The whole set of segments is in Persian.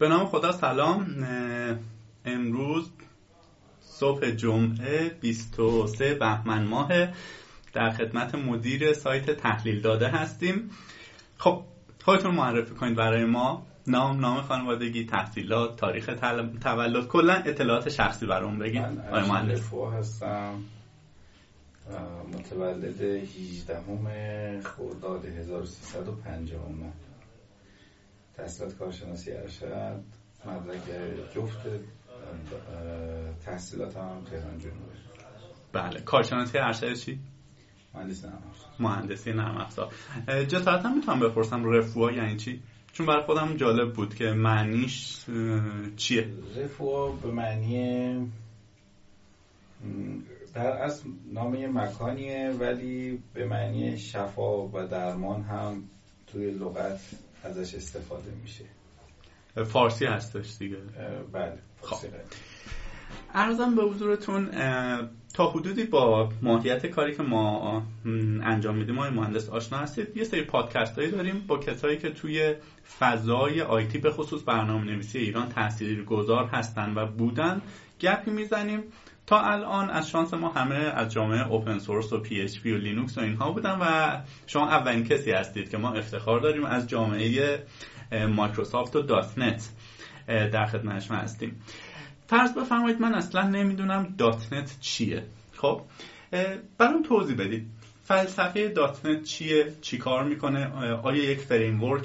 به نام خدا سلام. امروز صبح جمعه 23 بهمن ماه در خدمت مدیر سایت تحلیل داده هستیم. خب خودتون معرفی کنید برای ما. نام نام خانوادگی تحصیلات تاریخ تولد. کلا اطلاعات شخصی برام بگید. آقای مهندس. هستم. متولد 18 خرداد 1350 تحصیلات کارشناسی ارشد مدرک جفت تحصیلات هم تهران جنوبی بله کارشناسی ارشد چی؟ مهندسی نرم مهندسی نرم افزار جسارتا می‌تونم بپرسم رفوا یعنی چی؟ چون برای خودم جالب بود که معنیش چیه؟ رفوا به معنی در اصل نام یه مکانیه ولی به معنی شفا و درمان هم توی لغت ازش استفاده میشه. فارسی هستش دیگه. بله فارسی خب. عرضم به حضورتون تا حدودی با ماهیت کاری که ما انجام میدیم ما مهندس آشنا هستید. یه سری پادکست هایی داریم با کسایی که توی فضای IT به خصوص برنامه نویسی ایران تاثیر گذار هستن و بودن. گپی می‌زنیم. تا الان از شانس ما همه از جامعه open source و PHP و لینوکس و اینها بودن و شما اولین کسی هستید که ما افتخار داریم از جامعه مایکروسافت و .NET در خدمتش هستیم. فرض بفرمایید من اصلا نمی‌دونم .NET چیه. خب برام توضیح بدید. فلسفه .NET چیه؟ چی کار می‌کنه؟ آیا یک framework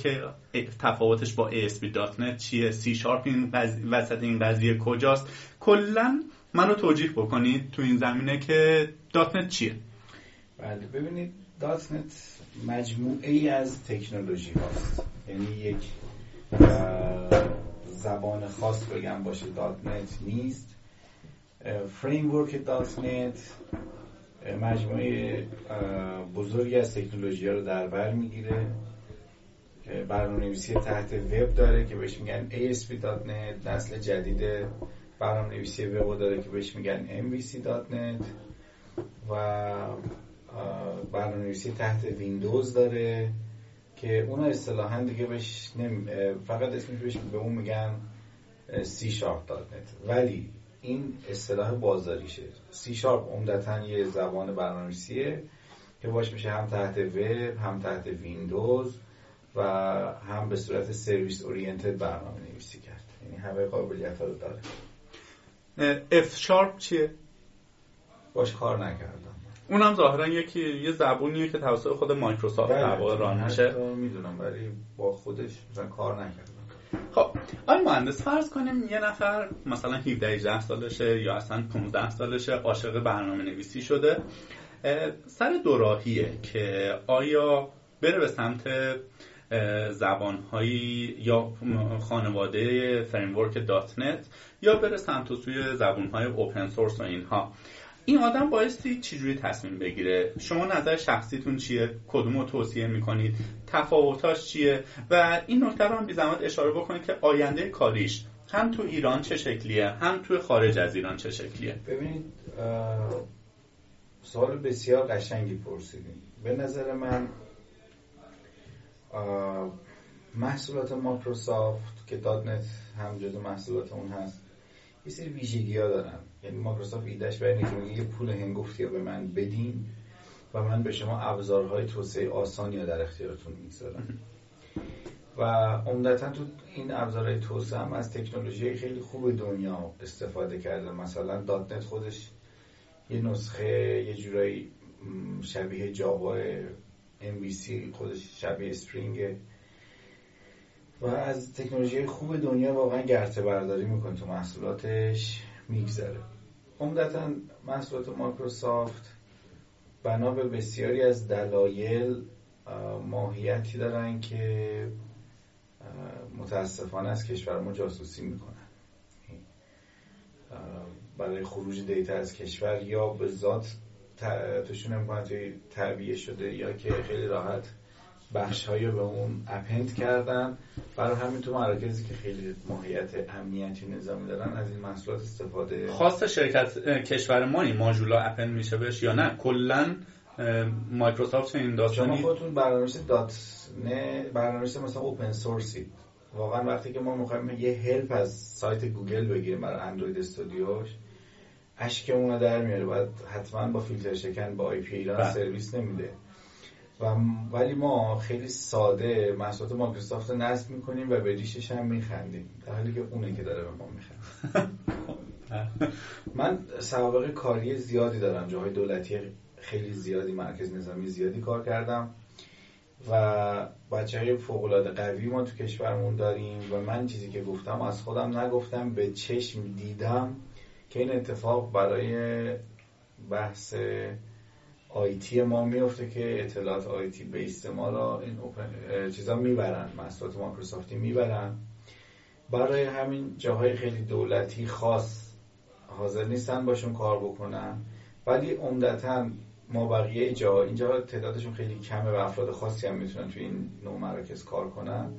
تفاوتش با ASP.NET چیه؟ سی شارپ این وسط این قضیه کجاست؟ کلا من رو توجیه بکنید تو این زمینه که .NET چیه؟ بله ببینید .NET مجموعه ای از تکنولوژی هاست. یعنی یک زبان خاص بگم باشه .NET نیست. framework .NET مجموعه بزرگی از تکنولوژی ها رو در بر می‌گیره. برنامه نویسی تحت وب داره که بهش میگن ASP.NET نسل جدید برنامه نویسی وب داره که بهش میگن MVC.NET و برنامه نویسی تحت ویندوز داره که اونا اصطلاحا دیگه بهش نم... فقط اسمش بهش به اون میگن سی شارپ دات نت ولی این اصطلاح بازاریشه. سی شارپ عمدتا یه زبان برنامه‌نویسیه که باش میشه هم تحت وب هم تحت ویندوز و هم به صورت service oriented برنامه نویسی کرد. یعنی همه قابلیت ها رو داره. اف شارپ چیه؟ باش کار نکردم. اونم ظاهرا یکی یه زبونیه که توسط خود مایکروسافت در واقع run میشه. می‌دونم ولی با خودش مثلا کار نکردم. خب آیا مهندس فرض کنیم یه نفر مثلا 17 18 سالشه یا اصلا 15 سالشه عاشق برنامه نویسی شده سر دوراهیه که آیا بره به سمت زبانهایی یا خانواده framework .NET یا بره سمت سوی زبانهای open source و اینها. این آدم بایستی چجوری تصمیم بگیره؟ شما نظر شخصیتون چیه؟ کدومو توصیه می‌کنید؟ تفاوتاش چیه؟ و این نکته رو هم بی زحمت اشاره بکنید که آینده کاریش هم تو ایران چه شکلیه هم تو خارج از ایران چه شکلیه. ببینید سوال بسیار قشنگی پرسیدیم به نظر من محصولات مایکروسافت که .NET هم جزو محصولات اون هست یه سری ویژگی ها دارن. یعنی مایکروسافت ایدهش برای اینه یه پول هنگفتی به من بدین و من به شما ابزارهای توسعه آسانی در اختیارتون می‌گذارم. و عمدتا تو این ابزارهای توسعه هم از تکنولوژی خیلی خوب دنیا استفاده کرده. مثلا .NET خودش یه نسخه یه جورایی شبیه جاوا MVC خودش شبیه Spring و از تکنولوژی خوب دنیا واقعا گرته برداری می‌کنه تو محصولاتش میگذاره. عمدتا محصولات مایکروسافت بنا به بسیاری از دلایل ماهیتی دارن که متاسفانه از کشور ما جاسوسی می‌کنن. برای خروج دیتا از کشور یا به ذات توشون امکانات تعبیه شده یا که خیلی راحت بخش به اون اپنت کردن. برای همین تو مراکزی که خیلی ماهیت امنیتی نظامی دارن از این محصولات استفاده خاص شرکت کشور ما این ماژولا اپن میشه بهش یا نه؟ کلا مایکروسافت این داستانی شما خودتون برنامه‌نویس دات نه برنامه‌نویس مثلا اوپن سورسی واقعا وقتی که ما می‌خوایم یه help از سایت گوگل بگیریم برای Android Studio ش رو در میاره. باید حتما با فیلتر شکن با IP ایران بله. سرویس نمیده. و ولی ما خیلی ساده محصولات مایکروسافت رو نصب می‌کنیم و به ریشش هم میخندیم. در حالی که اونه که داره به ما میخنده. من سوابق کاری زیادی دارم. جاهای دولتی خیلی زیادی مرکز نظامی زیادی کار کردم. و بچه های فوقلاده قوی ما تو کشورمون داریم و من چیزی که گفتم از خودم نگفتم به چشم دیدم که این اتفاق برای بحث آیتی ما میفته که اطلاعات آیتی بیست ما را این اوپن- چیزا می‌برن محصولات مایکروسافتی می‌برن. برای همین جاهای خیلی دولتی خاص حاضر نیستن باشون کار بکنن. ولی عمدتا ما بقیه جا اینجا تعدادشون خیلی کمه و افراد خاصی هم می‌تونن توی این نوع مراکز کار کنن.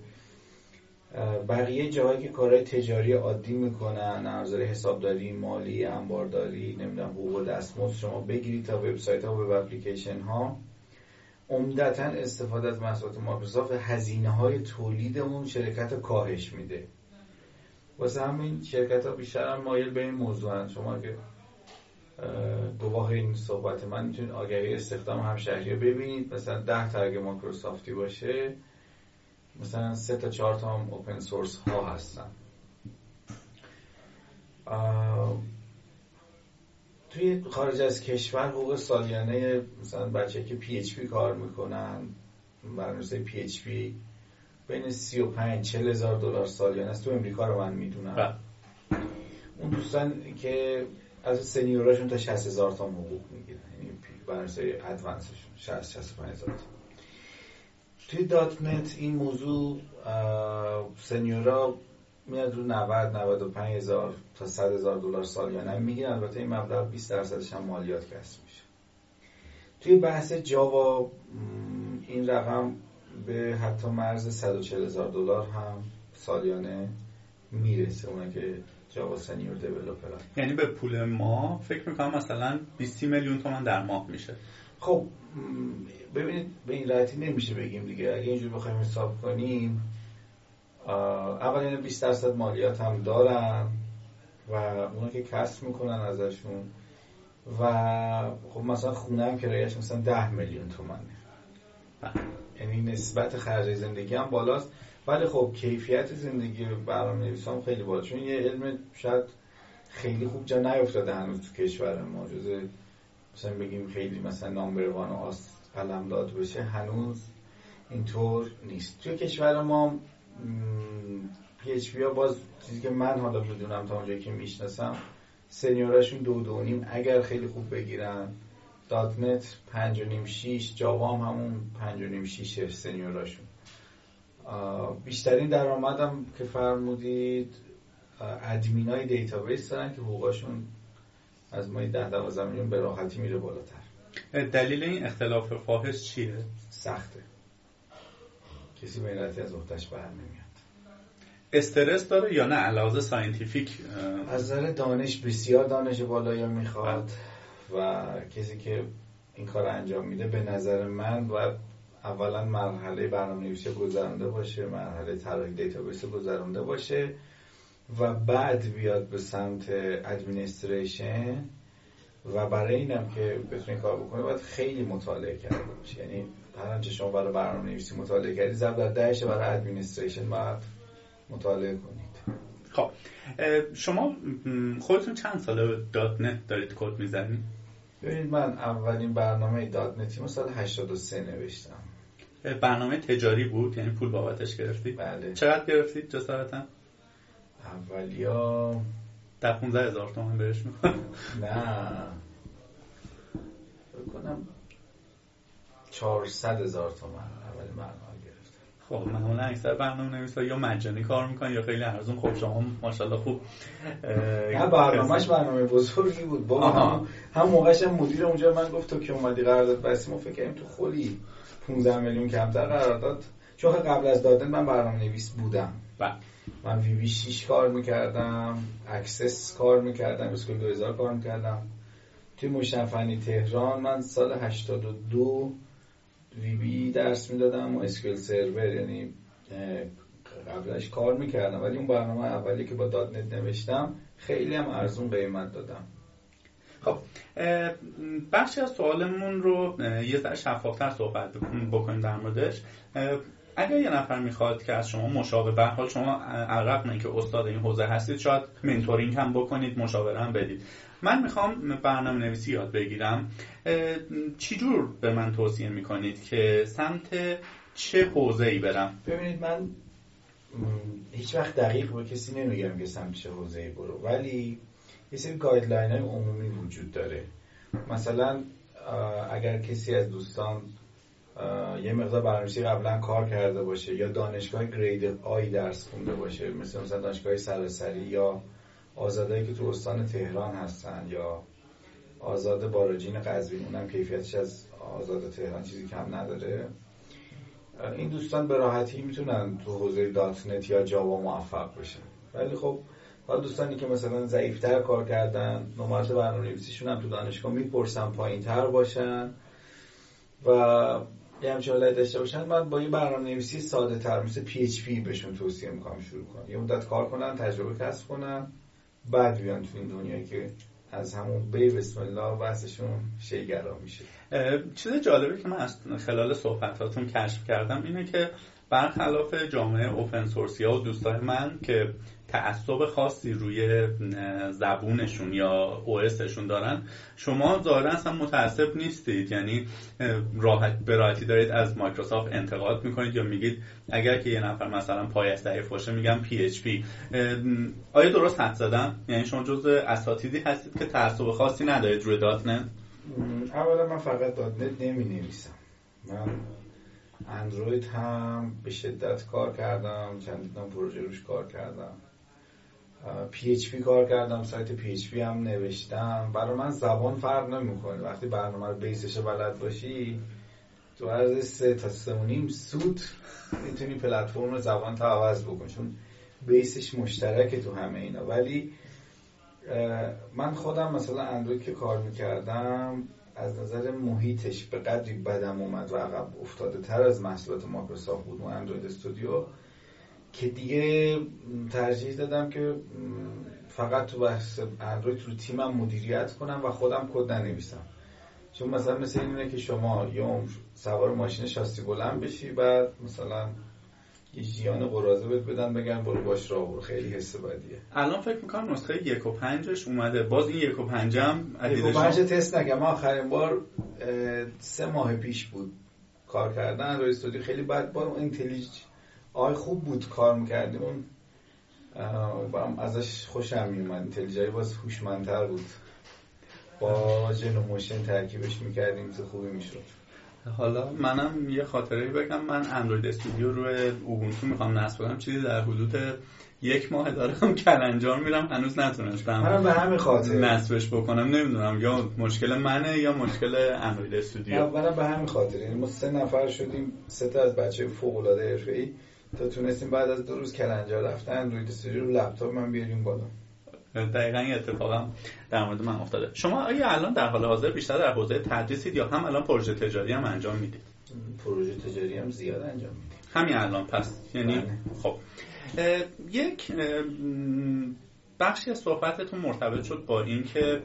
بقیه جاهایی که کارهای تجاری عادی می‌کنن نظر حسابداری مالی انبارداری نمی‌دونم حقوق دستمزد شما بگیرید تا وبسایت ها و وب اپلیکیشن ها عمدتا استفاده از محصولات مایکروسافت هزینه های تولید اون شرکت رو کاهش میده. واسه همین شرکت ها بیشتر هم مایل به این موضوع هن. شما اه، گواه این صحبت من می‌تونید آگهی استخدام همشهری رو ببینید. مثلا ده تا اگه مایکروسافتی باشه مثلا سه تا چهار تا هم open source ها هستن. توی خارج از کشور حقوق سالیانه مثلا بچه که PHP کار می‌کنن برنامه‌نویسی PHP بین 35 40 هزار دلار سالیانه است. تو امریکا رو من می‌دونم. بله. اون دوستان که از سنیوراشون تا 60 هزار تا حقوق می‌گیرن. یعنی برنامه‌نویسی ادوانسشون 60 65 هزار تا. توی دات نت این موضوع سنیورا میاد رو 90 95 هزار تا 100 هزار دلار سالیانه می‌گیرن. البته این مبلغ 20 درصدش هم مالیات کسب میشه. توی بحث جاوا این رقم به حتی مرز 140 هزار دلار هم سالیانه می‌رسه اونه که جاوا سنیور دیولپر یعنی به پول ما فکر می‌کنم مثلا 20 میلیون تومن در ماه میشه. خب ببینید به این راحتی نمیشه بگیم دیگه. اگه اینجور بخوایم حساب کنیم اول اینه 20 درصد مالیات هم دارن و اونا که کسب می‌کنن ازشون و خب مثلا خونه هم کرایش مثلا 10 میلیون تومنه. یعنی نسبت خرج زندگی هم بالاست. ولی خب کیفیت زندگی برنامه نویس هم خیلی بالا. چون یه علم شاید خیلی خوب جا نیفتاده هنوز تو کشور ما. جز مثلا بگیم خیلی مثلا number one as قلمداد بشه هنوز اینطور نیست. توی کشور ما PHP ها باز چیزی که من حالا می‌دونم تا اونجایی که می‌شناسم senior اشون دو دو نیم. اگر خیلی خوب بگیرن .NET پنج و نیم شیش جاوا هم همون پنج و نیم شیشه senior اشون. بیشترین درآمدم که فرمودید آه، ادمین های database دارن که حقوقاشون از ماهی ده دوازده میلیون به راحتی میره بالاتر. دلیل این اختلاف فاحش چیه؟ سخته. کسی به راحتی از پسش بر نمیاد استرس داره یا نه؟ علاوه scientific از نظر دانش بسیار دانش بالایی می‌خواد و کسی که این کار انجام میده به نظر من باید اولا مرحله برنامه نویسی گذرانده باشه مرحله طراحی database گذرانده باشه و بعد بیاد به سمت administration و برای اینم که بتونی کار بکنه باید خیلی مطالعه کرده باشه یعنی هر آنچه شما برای برنامه نویسی مطالعه کردی ضرب در دهش برای administration باید مطالعه کنید خب شما خودتون چند ساله .NET دارید کد می‌زنید؟ ببینید من اولین برنامه .NET یمو سال 83 نوشتم برنامه تجاری بود یعنی پول بابتش گرفتی؟ بله چقدر گرفتید جسارتا؟ اولیا در 15 هزار تومن بهش می‌کنم نه. فکر کنم 400 هزار تومن اولین برنامه گرفتم خب معمولا اکثر برنامه نویسا یا مجانی کار می‌کنن یا خیلی ارزون. خب شما ماشاءالله خوب نه برنامهش برنامه بزرگی بود. آها. هم, هم موقعش هم مدیر اونجا من گفت تو که اومدی قرارداد بستیم ما فکر کردیم تو خلی 15 میلیون کمتر قرارداد. چون قبل از دادن من برنامه نویس بودم. بله. من VB 6 کار می‌کردم Access کار می‌کردم SQL 2000 کار می‌کردم. توی مجتمع فنی تهران من سال 82 VB درس می‌دادم و SQL Server یعنی قبلش کار می‌کردم. ولی اون برنامه اولی که با. .NET نوشتم خیلی هم ارزون قیمت دادم. خب بخشی از سوالمون رو یه ذره شفافتر صحبت بکنیم در موردش. اگر یه نفر می‌خواد که از شما مشاوره به هر حال شما عرق که استاد این حوزه هستید شاید mentoring هم بکنید مشاوره هم بدید. من می‌خوام برنامه نویسی یاد بگیرم. چی به من توصیه می‌کنید که سمت چه حوزه ای برم؟ ببینید من هیچ وقت دقیق به کسی نمیگم که سمت چه حوزه ای برو ولی یه سری guideline های عمومی وجود داره. مثلا اگر کسی از دوستان یه مقدار برنامه‌نویسی قبلا کار کرده باشه یا دانشگاه grade A ی درس خونده باشه مثل مثلا دانشگاه سراسری یا آزادایی که تو استان تهران هستن یا آزاد باراجین قزوین اونم کیفیتش از آزاد تهران چیزی کم نداره. این دوستان به راحتی می‌تونن تو حوزه .NET یا جاوا موفق بشن. ولی خب حالا دوستانی که مثلا ضعیفتر کار کردن نمرات برنامه‌نویسیشون هم تو دانشگاه می‌پرسن پایینتر باشن و یه همچین حالت داشته باشن من با یه برنامه نویسی ساده تر مثل PHP بهشون توصیه می‌کنم شروع کنم یه مدت کار کنن تجربه کسب کنن بعد بیان تو این دنیایی که از همون بی بسم الله بحثشون شیگرا میشه. چیز جالبی که من از خلال صحبتاتون کشف کردم اینه که برخلاف جامعه open source ی ها و دوستای من که تعصب خاصی روی زبونشون یا OS شون دارن. شما ظاهرا اصلا متعصب نیستید. یعنی راحت به راحتی دارید از مایکروسافت انتقاد می‌کنید یا میگید اگر که یه نفر مثلا پایش ضعیف باشه میگم PHP آیا درست حدس زدم؟ یعنی شما جز اساتیدی هستید که تعصب خاصی ندارید روی .NET اولا من فقط .NET نمی نویسم من اندروید هم به شدت کار کردم چندین پروژه روش کار کردم. PHP کار کردم سایت PHP هم نوشتم. برای من زبان فرق نمی‌کنه. وقتی برنامه رو base ش بلد باشی تو عرض سه تا سه و نیم سود می‌تونی پلتفرم زبان تا عوض بکن چون بیسش مشترکه تو همه اینا. ولی من خودم مثلا اندروید که کار می‌کردم از نظر محیطش به قدری بدم اومد و عقب افتاده تر از محصولات مایکروسافت بود. و اندروید استودیو که دیگه ترجیح دادم که فقط تو بحث اندروید رو تیمم مدیریت کنم و خودم کد ننویسم. چون مثلا مثل اینه که شما یه سوار ماشین شاسی بلند بشی بعد مثلا یه جیان قرازه بهت بدن بگن برو باش راه برو. خیلی حس بدیه. الان فکر می‌کنم نسخه یک و پنجش اومده. باز این یک و پنجم یک و پنج تست نگم. ما آخرین بار سه ماه پیش بود کار کردن. روی استودیو خیلی بد. بار اینتلیج آی خوب بود کار می‌کردیم. اون ازش خوشم میومد اینتلیجای باز هوشمندتر بود. با Genymotion ترکیبش می‌کردیم tool خوبی می‌شد. حالا منم یه خاطره بگم. من Android Studio روی اوبونتو می‌خوام نصب کنم. چیزی در حدود یک ماه دارم کلنجار میرم. هنوز نتونستم منم به همین خاطر. نصبش بکنم. نمی‌دونم. یا مشکل منه یا مشکل Android Studio. منم به همین خاطر. یعنی ما سه نفر شدیم. سه تا از بچه فوق العاده حرفه‌ای. تا تونستیم بعد از دو روز کلنجار رفتن Android Studio رو لپتاپ من بیاریم بالا. دقیقا این اتفاقم در مورد من افتاده. شما آیا الان در حال حاضر بیشتر در حوزه تدریسید یا هم الان پروژه تجاری هم انجام می‌دید؟ پروژه تجاری هم زیاد انجام می‌دید همین الان پس یعنی بله. خب. یک بخشی از صحبتتون مرتبط شد با اینکه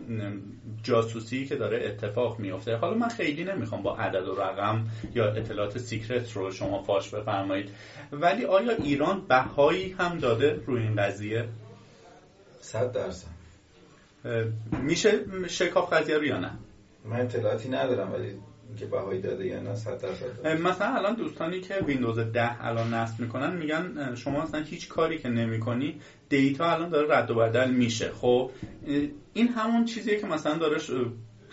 جاسوسی که داره اتفاق میفته حالا من خیلی نمی‌خوام با عدد و رقم یا اطلاعات سیکرت رو شما فاش بفرمایید. ولی آیا ایران بهایی هم داده روی این قضیه؟ صد درصد. میشه شکاف قضیه رو یا نه؟ من اطلاعاتی ندارم ولی اینکه بهایی داده یا نه صد درصد مثلا الان دوستانی که ویندوز 10 الان نصب می‌کنن میگن شما اصلا هیچ کاری که نمی‌کنی دیتا الان داره رد و بدل میشه. خب این همون چیزیه که مثلا داره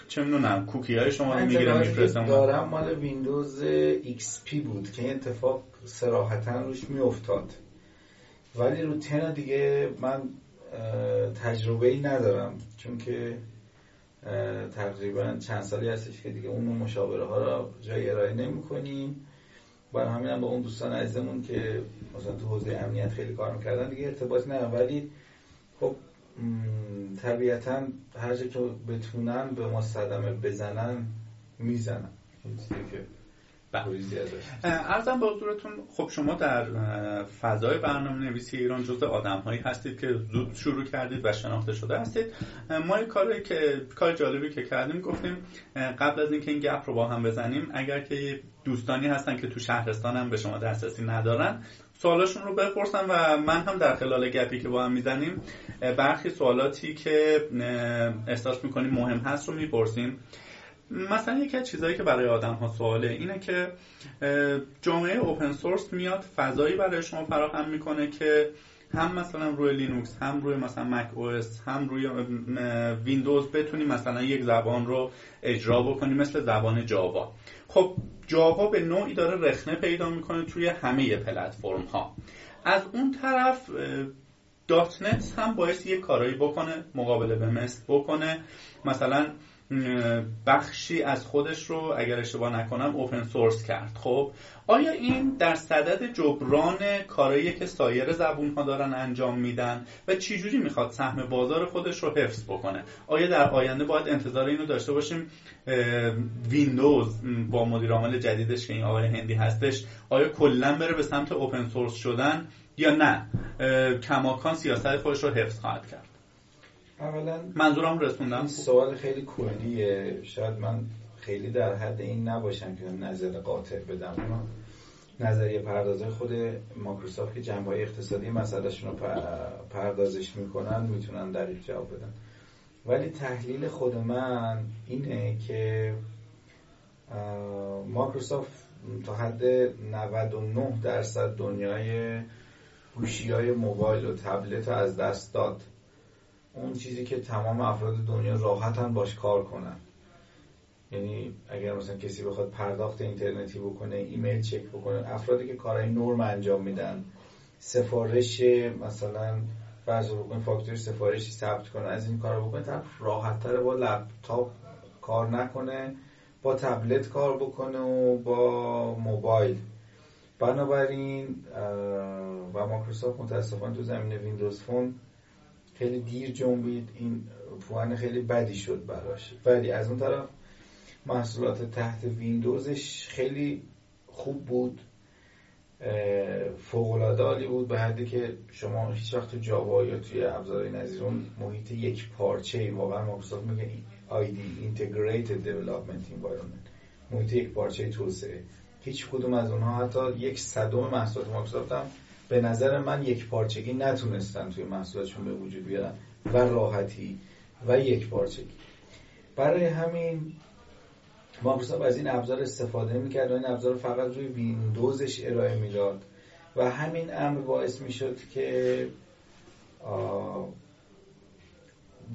چه می‌دونم کوکی های شما رو می‌گیره میفرستم. دارم مال ویندوز XP بود که این اتفاق سراحتا روش میافتاد. ولی رو تن دیگه من تجربه ای ندارم چون که تقریبا چند سالی هستش که دیگه اون مشاوره ها را جای ارائه نمی کنیم برای همین هم با اون دوستان عزیزمون که مثلا تو حوزه امنیت خیلی کار می‌کردن دیگه ارتباط ندارم. ولی خب طبیعتا هر جا که بتونن به ما صدمه بزنن می‌زنن چیزی که ارزم به حضورتون خب شما در فضای برنامه نویسی ایران جزء آدم هایی هستید که زود شروع کردید و شناخته شده هستید. ما کاری که کار جالبی که کردیم گفتیم قبل از اینکه این گپ رو با هم بزنیم اگر که دوستانی هستن که تو شهرستان هم به شما دسترسی ندارن سوالاشون رو بپرسم و من هم در خلال گپی که با هم می‌زنیم برخی سوالاتی که احساس می‌کنیم مهم هست رو می‌پرسیم. مثلا یکی از چیزهایی که برای آدم ها سواله اینه که جامعه open source میاد فضایی برای شما فراهم می‌کنه که هم مثلا روی لینوکس هم روی مثلا macOS هم روی ویندوز بتونی مثلا یک زبان رو اجرا بکنی مثل زبان جاوا. خب جاوا به نوعی داره رخنه پیدا می‌کنه توی همه پلتفرم ها از اون طرف .NET هم باید یه کارایی بکنه مقابله به مثل بکنه. مثلا بخشی از خودش رو اگر اشتباه نکنم open source کرد. خب آیا این در صدد جبران کارایی که سایر زبون ها دارن انجام میدن و چجوری می‌خواد سهم بازار خودش رو حفظ بکنه؟ آیا در آینده باید انتظار اینو داشته باشیم؟ ویندوز با مدیر عامل جدیدش که این آقای هندی هستش آیا کلا بره به سمت اوپن سورس شدن یا نه؟ کماکان سیاست خودش رو حفظ خواهد کرد. اولا منظورم رسوندم. سوال خیلی کلیه شاید من خیلی در حد این نباشم که نظر قاطع بدم. نظریه پردازه خود مایکروسافت که جنبه های اقتصادی مسئلهشون رو پردازش می‌کنن می‌تونن دقیق جواب بدن. ولی تحلیل خود من اینه که مایکروسافت تا حد 99 درصد دنیای گوشی های موبایل و تبلت رو از دست داد. اون چیزی که تمام افراد دنیا راحتن باش کار کنن. یعنی اگر مثلا کسی بخواد پرداخت اینترنتی بکنه ایمیل چک بکنه افرادی که کارهای نرم انجام میدن سفارش مثلا فرض بکنه فاکتور سفارشی ثبت کنه از این کارا بکنه طرف راحت تره با لپتاپ کار نکنه با تبلت کار بکنه و با موبایل. بنابراین و مایکروسافت متاسفانه تو زمین ویندوز فون خیلی دیر جنبید این پوان خیلی بدی شد براش. ولی از اون طرف محصولات تحت ویندوزش خیلی خوب بود. فوق عالی بود به حدی که شما هیچ وقت تو جاوا یا توی ابزارهای نظیر اون محیط یک پارچه ای واقعا مایکروسافت میگه ID Integrated Development Environment. محیط یک پارچه توسعه. هیچ کدوم از اونها حتی یک صدم محصولات مایکروسافت هم به نظر من یک پارچگی نتونستن توی محصولاتشون به وجود بیارن و راحتی و یک پارچگی. برای همین مایکروسافت از این ابزار استفاده می‌کرد و این ابزار فقط روی ویندوزش ارائه می‌داد و همین امر باعث می‌شد که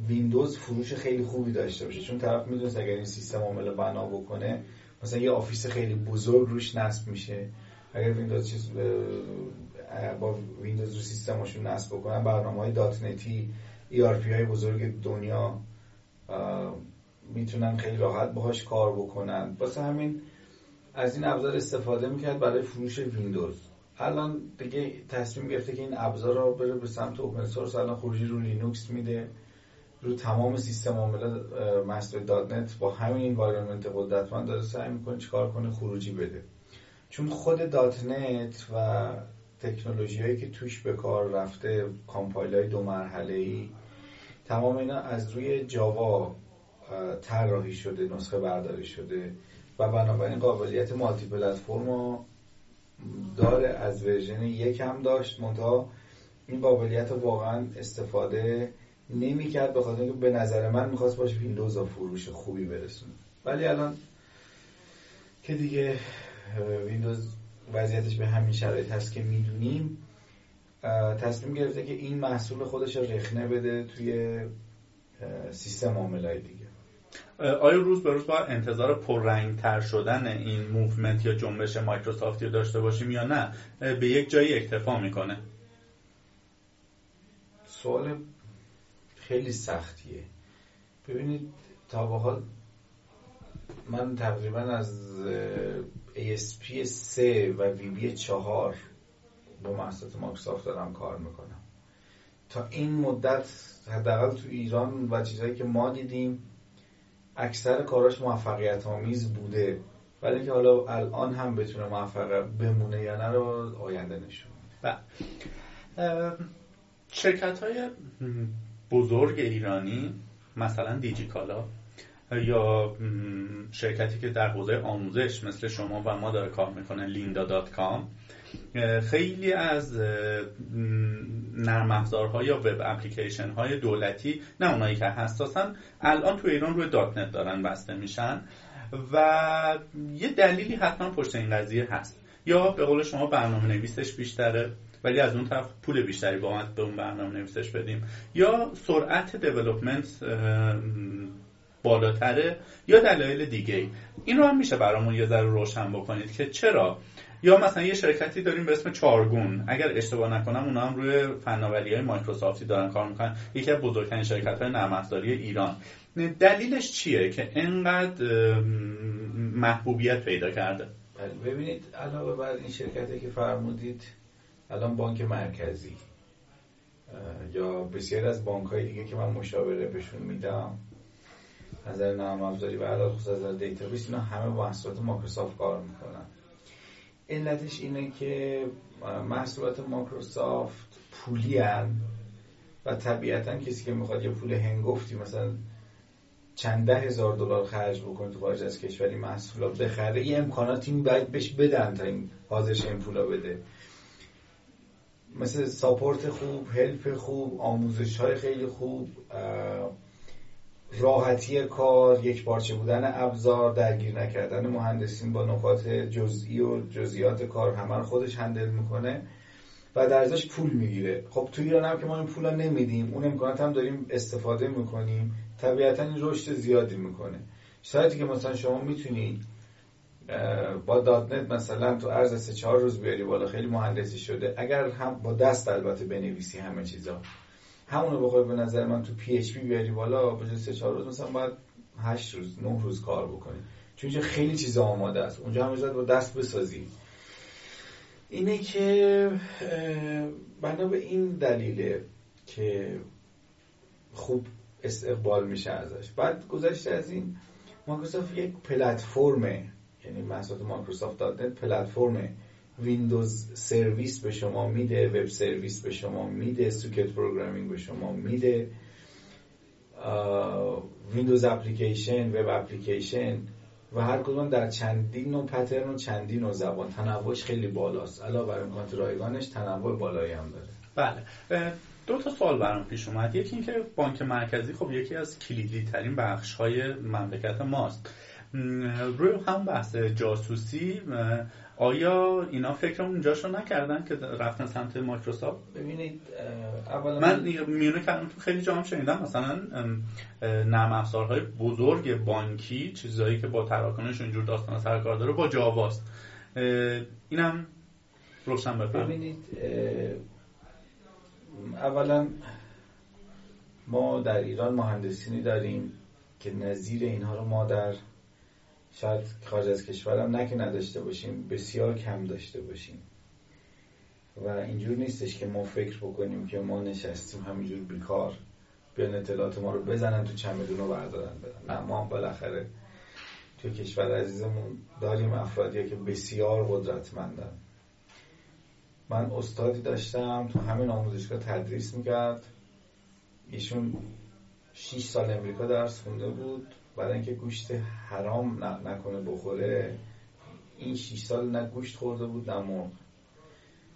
ویندوز فروش خیلی خوبی داشته باشه. چون طرف می‌دونست اگر این سیستم عامل بنا بکنه مثلا یه آفیس خیلی بزرگ روش نصب میشه. اگر ویندوز چیز با ویندوز رو سیستمشون نصب بکنن. برنامه های دات نتی ERP های بزرگ دنیا می‌تونن خیلی راحت باهاش کار بکنن. واسه همین از این ابزار استفاده می‌کرد برای فروش ویندوز. الان دیگه تصمیم گرفته که این ابزار رو بره به سمت open source الان خروجی رو لینوکس میده. رو تمام سیستم عامل مستر دات نت با همین environment قدرتمند داره سعی می‌کنه چیکار کنه؟ خروجی بده. چون خود دات نت و تکنولوژی هایی که توش به کار رفته compile های دو مرحله ای تمام اینا از روی جاوا طراحی شده نسخه برداری شده و بنابراین قابلیت multi platform داره از version یک هم داشت. منتها این قابلیت واقعا استفاده نمی کرد به خاطر اینکه به نظر من می‌خواست باشه ویندوز فروش خوبی برسونه. ولی الان که دیگه ویندوز وضعیتش به همین شرایط هست که می‌دونیم. تصمیم گرفته که این محصول خودش رو رخنه بده توی سیستم عاملای دیگه. آیا روز به روز باید انتظار پررنگ تر شدن این movement یا جنبش مایکروسافتی داشته باشیم یا نه؟ به یک جایی اکتفا می‌کنه. سوال خیلی سختیه. ببینید تا به حال من تقریبا از ASP 3 و VB 4 با محصولات مایکروسافت دارم کار می‌کنم تا این مدت حداقل تو ایران و چیزهایی که ما دیدیم اکثر کاراش موفقیت آمیز بوده ولی که حالا الان هم بتونه موفق بمونه یا نه رو آینده نشون بله. شرکت های بزرگ ایرانی مثلا دیجیکالا یا شرکتی که در حوزه آموزش مثل شما و ما داره کار می‌کنه لیندا خیلی از نرم افزارها یا وب اپلیکیشن های دولتی نه اونایی که حساسن الان تو ایران روی. دات نت دارن بسته میشن و یه دلیلی حتما پشت این قضیه هست. یا به قول شما برنامه نویسش بیشتره ولی از اون طرف پول بیشتری با به اون برنامه نویسش بدیم. یا سرعت development بالاتره یا دلایل دیگه این رو هم میشه برامون یه ذره روشن بکنید که چرا؟ یا مثلا یه شرکتی داریم به اسم چارگون. اگر اشتباه نکنم اونا هم روی فناوری های مایکروسافتی دارن کار می‌کنن. یکی از بزرگترین شرکت های نرم ایران. دلیلش چیه که انقدر محبوبیت پیدا کرده؟ بله، ببینید علاوه بر این شرکتی که فرمودید الان بانک مرکزی. یا بسیار از بانک های دیگه که من مشاوره بهشون میدم. نظر نرم افزاری و علی الخصوص از database اینا همه با محصولات مایکروسافت کار می‌کنن. علتش اینه که محصولات مایکروسافت پولی هن و طبیعتا کسی که می‌خواد یه پول هنگفتی مثلا چند ده هزار دلار خرج بکنه تو خارج از کشوری محصولا بخره یه امکاناتی باید بهش بدن تا این حاضرش این پولا بده. مثل ساپورت خوب هلپ خوب آموزش های خیلی خوب راحتی کار یک پارچه بودن ابزار درگیر نکردن مهندسین با نکات جزئی و جزئیات کار همه خودش هندل می‌کنه و در ازش پول می‌گیره. خب تو ایران هم که ما این پولا نمیدیم اون امکانات هم داریم استفاده می‌کنیم. طبیعتا این رشد زیادی می‌کنه. سایتی که مثلا شما می‌تونی با دات نت مثلا تو عرض سه چهار روز بیاری بالا خیلی مهندسی شده اگر هم با دست البته بنویسی همه چیزا. همونو بخوای به نظر من تو PHP بیاری بالا به سه چهار روز مثلا باید 8 روز 9 روز کار بکنی. چون اینجا خیلی چیز آماده است. اونجا هم با دست بسازی. اینه که بنا به این دلیله که خوب استقبال میشه ازش. بعد گذشته از این مایکروسافت یک پلتفرمه یعنی محصولات مایکروسافت دات پلتفرمه. Windows service به شما میده web service به شما میده socket programming به شما میده. Windows application web application و هر کدوم در چندین نوع پترن و چندین نوع زبان. تنوعش خیلی بالاست. علاوه بر امکانات رایگانش تنوع بالایی هم داره. بله. دو تا سوال برام پیش اومد. یکی اینکه بانک مرکزی خب یکی از کلیدی ترین بخش های مملکت ماست. روی هم بحث جاسوسی آیا اینا فکر اونجاشو نکردن که رفتن سمت مایکروسافت؟ ببینید اولا من میونه کردم تو خیلی جام شنیدم مثلا نرم افزارهای بزرگ بانکی چیزایی که با تراکنش اینجور داستان سرکار داره با جاواست. اینم روشن بفرمایید. ببینید اولا ما در ایران مهندسینی داریم که نظیر اینها رو ما در شاید خارج از کشورم نه نداشته باشیم بسیار کم داشته باشیم. و اینجور نیستش که ما فکر بکنیم که ما نشستیم همینجور بیکار بیان اطلاعات ما رو بزنن تو چمدون رو بردارن بدن. نه ما بالاخره تو کشور عزیزمون داریم افرادی که بسیار قدرتمندن. من استادی داشتم تو همین آموزشگاه تدریس می‌کرد. ایشون 6 سال امریکا درس خونده بود. برای اینکه گوشت حرام نکنه بخوره این 6 سال نه گوشت خورده بود نه مرغ.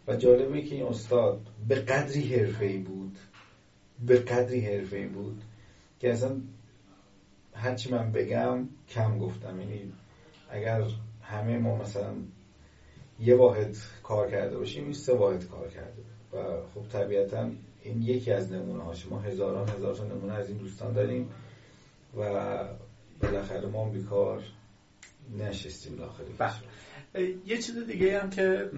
و جالبه که این استاد به قدری حرفه‌ای بود به قدری حرفه‌ای بود که اصلا هرچی من بگم کم گفتم. یعنی اگر همه ما مثلا یه واحد کار کرده باشیم این سه واحد کار کرده. و خب طبیعتا این یکی از نمونه ها شما هزاران هزار تا نمونه از این دوستان داریم و بالاخره ما بیکار نشستیم داخلی بله. یه چیز دیگه هم که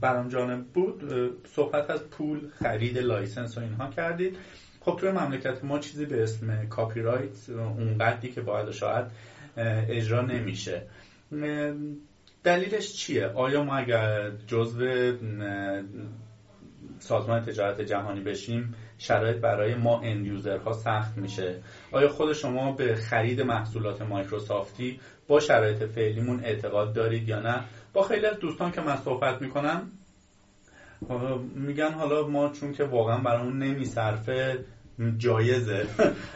برام جالب بود صحبت از پول خرید license و اینها کردید خب توی مملکت ما چیزی به اسم کاپی رایت اونقدری که باید شاید اجرا نمیشه دلیلش چیه؟ آیا ما اگر جزو سازمان تجارت جهانی بشیم شرایط برای ما end user ها سخت میشه. آیا خود شما به خرید محصولات مایکروسافتی با شرایط فعلیمون اعتقاد دارید یا نه؟ با خیلی از دوستان که من صحبت می‌کنم میگن حالا ما چون که واقعا برامون نمیصرفه جایزه.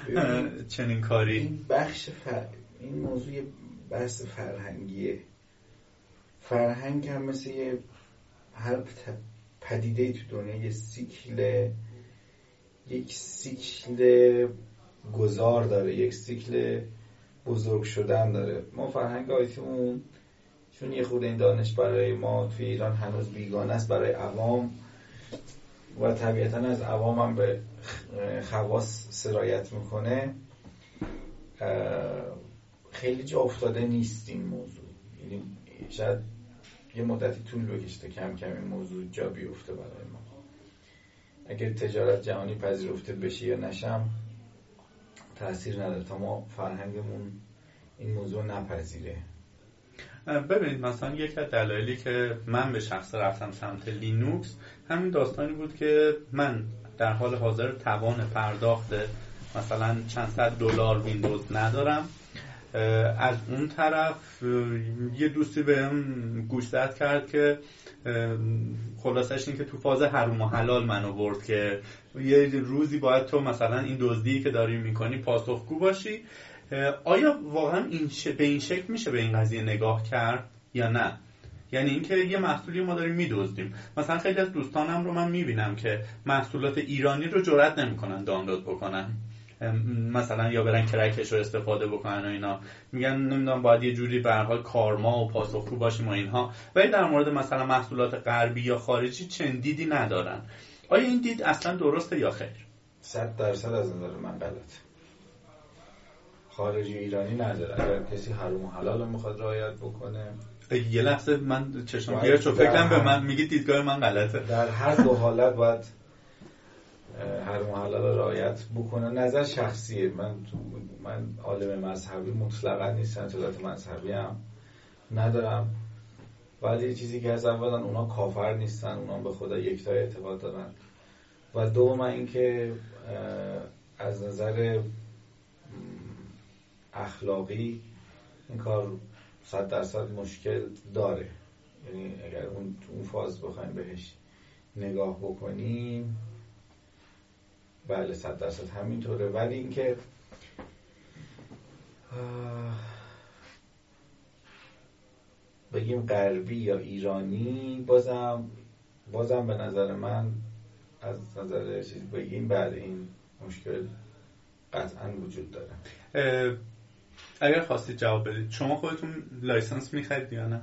چنین کاری. این بخش فر... این موضوع بحث فرهنگیه. فرهنگ هم مثل یه هر پدیده تو دنیا یه سیکل یک سیکل گذار داره یک سیکل بزرگ شدن داره. ما فرهنگ آیتیمون چون یه خود این دانش برای ما توی ایران هنوز بیگانه است برای عوام و طبیعتا از عوام هم به خواص سرایت می‌کنه خیلی جا افتاده نیست این موضوع. یعنی شاید یه مدتی طول بکشته کم کم این موضوع جا بیفته برای ما. اگر تجارت جهانی پذیرفته بشه یا نشم تاثیر نداره تا ما فرهنگمون این موضوع نپذیره. ببینید مثلا یک از دلایلی که من به شخص رفتم سمت لینوکس همین داستانی بود که من در حال حاضر توان پرداخت مثلا چند صد دلار ویندوز ندارم. از اون طرف یه دوستی بهم گوش کرد که خلاصش این که تو فاز حروم و حلال منو برد که یه روزی باید تو مثلا این دزدی که داری می‌کنی پاسخگو باشی. آیا واقعا این به این شکل میشه به این قضیه نگاه کرد یا نه؟ یعنی اینکه یه محصولی ما داریم میدزدیم. مثلا خیلی از دوستانم رو من می‌بینم که محصولات ایرانی رو جرئت نمی‌کنن دانلود بکنن. مثلا یا برن کرکش رو استفاده بکنن و اینا. میگن نمی‌دونم باید یه جوری به حال کارما و پاسخگو باشیم و اینها. ولی در مورد مثلا محصولات غربی یا خارجی چند دیدی ندارن. آیا این دید اصلا درسته یا خیر؟ صد درصد از نظر من غلط خارجی ایرانی نداره. اگر کسی حروم و حلال می‌خواد رعایت بکنه. یه لحظه من چشم گیره چون فکرم به من میگی دیدگاه من غلطه. در هر دو حالت باید هر محلل رعایت بکنه. نظر شخصیه. من من عالم مذهبی مطلقا نیستم. اطلاعات مذهبی هم ندارم. ولی چیزی که از اولا اونا کافر نیستن. اونا به خدا یکتا اعتقاد دارن. و دوم اینکه از نظر اخلاقی این کار صد درصد مشکل داره. یعنی اگر اون اون فاز بخوایم بهش نگاه بکنیم بله صد درصد همینطوره. ولی اینکه بگیم غربی یا ایرانی بازم بازم به نظر من از نظر چیز بگیم بعد این مشکل قطعا وجود داره. اگر خواستید جواب بدید شما خودتون license می‌خرید یا نه؟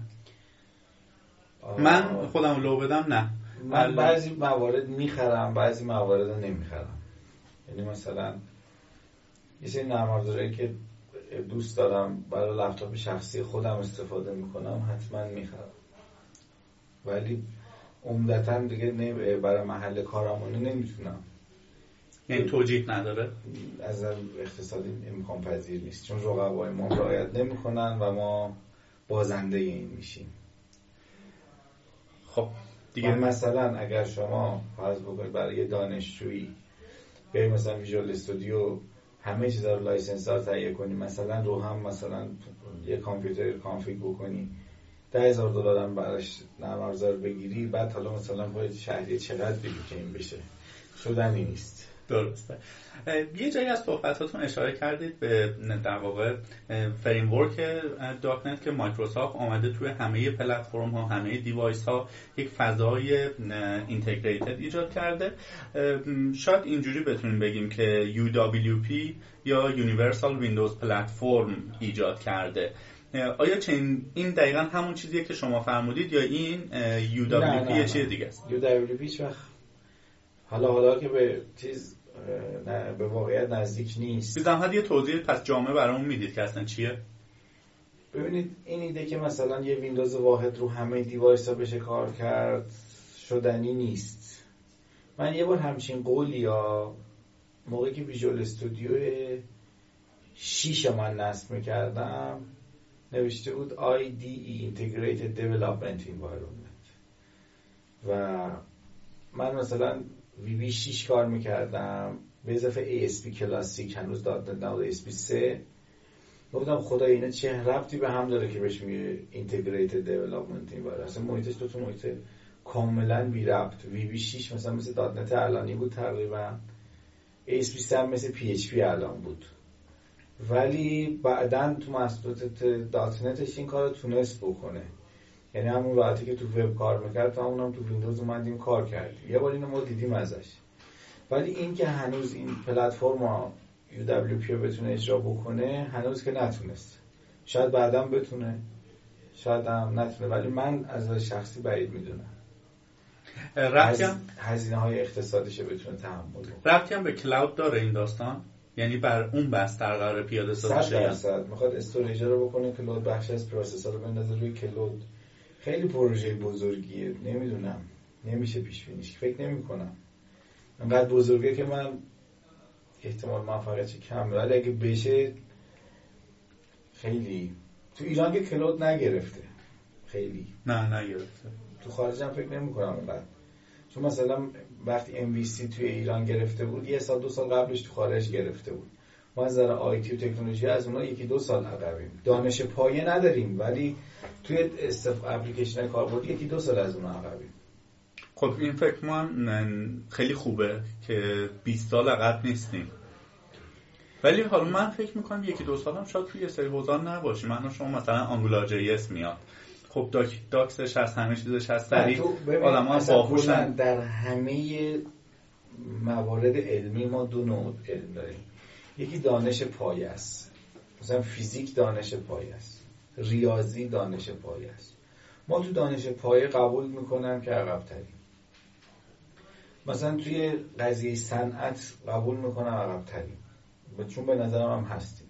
من خودم لو بدم نه. من بعضی موارد می‌خرم بعضی موارد نمی‌خرم. یعنی مثلا یه سری نرم که دوست دارم برای لپتاپ شخصی خودم استفاده می‌کنم حتما می‌خرم. ولی عمدتا دیگه برای محل کارمونه نمی‌تونم. یعنی توجیه نداره؟ از اقتصادی امکان پذیر نیست. چون رقبای ما رعایت نمی‌کنن و ما بازنده این میشیم. خب دیگه مثلا اگر شما فرض بکنید برای دانشجویی بیاید مثلا ویژوال استودیو همه چیزا رو license ها تهیه کنی مثلا رو هم مثلا یه کامپیوتر config بکنی ده هزار دلار هم براش نرم بگیری بعد حالا مثلا باید شهریه چقدر بگی که این بشه. شدنی نیست. درسته. یه جایی از صحبتاتون اشاره کردید به در واقع framework دات نت که مایکروسافت آمده توی همه پلتفرم ها همه device ها یک فضای اینتگریتد ایجاد کرده. شاید اینجوری بتونیم بگیم که UWP یا Universal Windows Platform ایجاد کرده. آیا چین این دقیقا همون چیزیه که شما فرمودید یا این UWP یه چیز دیگه است؟ UWP حالا حالا که به چیز نه به واقعیت نزدیک نیست. بیزم یه توضیح پس جامعه برامون می‌دید که اصلا چیه؟ ببینید این ایده که مثلا یه ویندوز واحد رو همه device ها بشه کار کرد شدنی نیست. من یه بار همچین قولی یا موقعی که ویژوال استودیو شیش من نصب می‌کردم نوشته بود IDE Integrated Development Environment. و من مثلا VB 6 کار می‌کردم. به اضافه ASP classic هنوز دات نت نبود ASP 3 گفتم خدا اینه چه ربطی به هم داره که بهش میگه integrated development environment اصلا محیطش دو تا محیط کاملا بی ربط. VB 6 مثلا مثل .NET الانی بود تقریبا. ASP هم مثل PHP الان بود. ولی بعدا تو محصولات .NET ش این کار تونست بکنه. یعنی همون وقتی که تو وب کار می‌کرد تا اونم تو ویندوز اومدیم کار کردیم. یه بار اینو ما دیدیم ازش. ولی این که هنوز این پلتفرم UWP رو بتونه اجرا بکنه هنوز که نتونست. شاید بعدا بتونه شاید هم نتونه. ولی من شخصا بعید می‌دونم. ربطی هم هزینه های اقتصادیش بتونه تحمل کنه هم به cloud داره این داستان؟ یعنی بر اون بستر قرار پیاده سازی شه درصد. می‌خواد storage رو بکنه cloud بخش از processor رو بندازه روی cloud خیلی پروژه بزرگیه. نمی‌دونم. نمیشه پیش بینیش. فکر نمی کنم انقدر بزرگه که من احتمال موفقیتش کم. ولی اگه بشه خیلی. تو ایران که کلود نگرفته. خیلی. نه نگرفته. تو خارج هم فکر نمی کنم اونقدر چون مثلا وقتی MVC توی ایران گرفته بود یه سال دو سال قبلش تو خارج گرفته بود. ما از نظر آیتی و تکنولوژی از اونها یکی دو سال عقبیم دانش پایه نداریم ولی توی استف اپلیکیشن کاربردی یکی دو سال از اونها عقبیم خب این فکر ما خیلی خوبه که 20 سال عقب نیستیم. ولی حالا من فکر می‌کنم یکی دو سال هم شاید توی یه سری حوزه نباشیم من شما مثلا AngularJS میاد. خب doc docs ش هست همه چیزش هست سریع آدم ها باهوشن. در همه موارد علمی ما دو نوع علم داریم. یکی دانش پایه است. مثلا فیزیک دانش پایه است. ریاضی دانش پایه است. ما تو دانش پایه قبول می‌کنم که عقب تریم مثلا توی قضیه صنعت قبول می‌کنم عقب تریم چون به نظرم هم هستیم.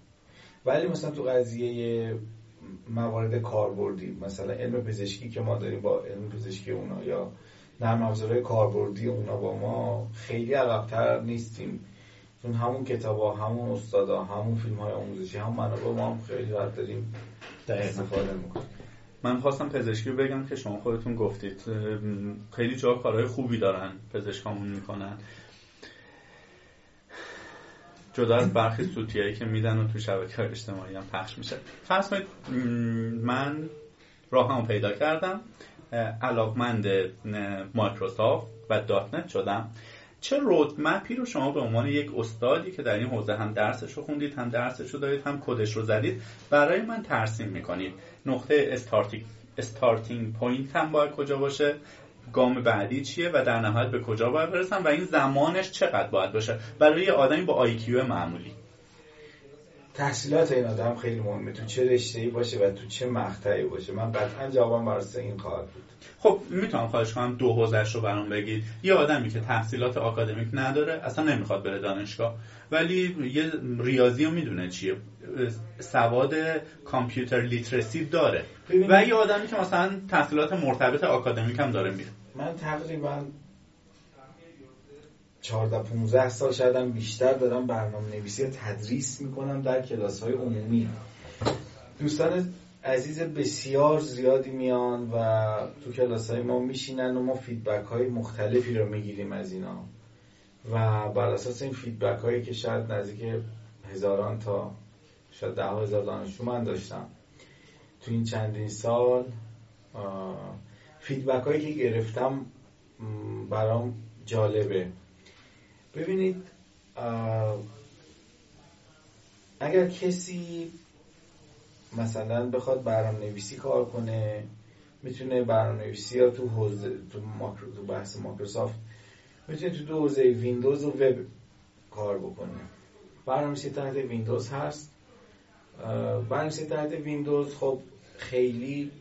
ولی مثلا تو قضیه موارد کاربردی مثلا علم پزشکی که ما داریم با علم پزشکی اونا یا نرم افزارهای کاربردی اونا با ما خیلی عقبتر نیستیم. چون همون کتاب ها همون استادا همون فیلم های آموزشی همون منابع ما هم خیلی راحت داریم استفاده می‌کنیم. من خواستم پزشکی رو بگم که شما خودتون گفتید خیلی جا کارهای خوبی دارن پزشکامون می‌کنن. جدا از برخی سوتیایی که میدن و تو شبکه های اجتماعی هم پخش میشه. فرض کنید من راهمو پیدا کردم علاقمند مایکروسافت و .NET شدم. چه roadmap ی رو شما به عنوان یک استادی که در این حوزه هم درسش رو خوندید هم درسش رو دارید هم کدش رو زدید برای من ترسیم می‌کنید. نقطه starting point هم باید کجا باشه؟ گام بعدی چیه و در نهایت به کجا باید برسم و این زمانش چقدر باید باشه؟ برای یه آدمی با IQ معمولی. تحصیلات این آدم خیلی مهمه. تو چه رشته باشه و تو چه مقطعی باشه. من قطعا جوابم برای این خواهد بود. خب می‌تونم خواهش کنم دو حوزش رو برام بگید. یه آدمی که تحصیلات آکادمیک نداره اصلا نمی‌خواد بره دانشگاه. ولی یه ریاضی رو می‌دونه چیه. سواد کامپیوتر لیترسی داره. و یه آدمی که مثلا تحصیلات مرتبط آکادمیک هم داره میره. من تقریبا 14 15 سال شاید هم بیشتر دارم برنامه نویسی و تدریس می‌کنم در کلاس های عمومی. دوستان عزیز بسیار زیادی میان و تو کلاس های ما میشینن و ما فیدبک های مختلفی رو می‌گیریم از اینا. و بر اساس این feedback هایی که شاید نزدیک هزاران تا شاید ده هزار دانشجو من داشتم. تو این چندین سال feedback هایی که گرفتم برام جالبه. ببینید اگر کسی مثلا بخواد برنامه نویسی کار کنه می‌تونه برنامه نویسی یا تو حوزه تو, ماکرو، تو بحث مایکروسافت می‌تونه تو دو حوزه ویندوز و وب کار بکنه. برنامه نویسی تحت ویندوز هست. اه، برنامه نویسی تحت ویندوز خب خیلی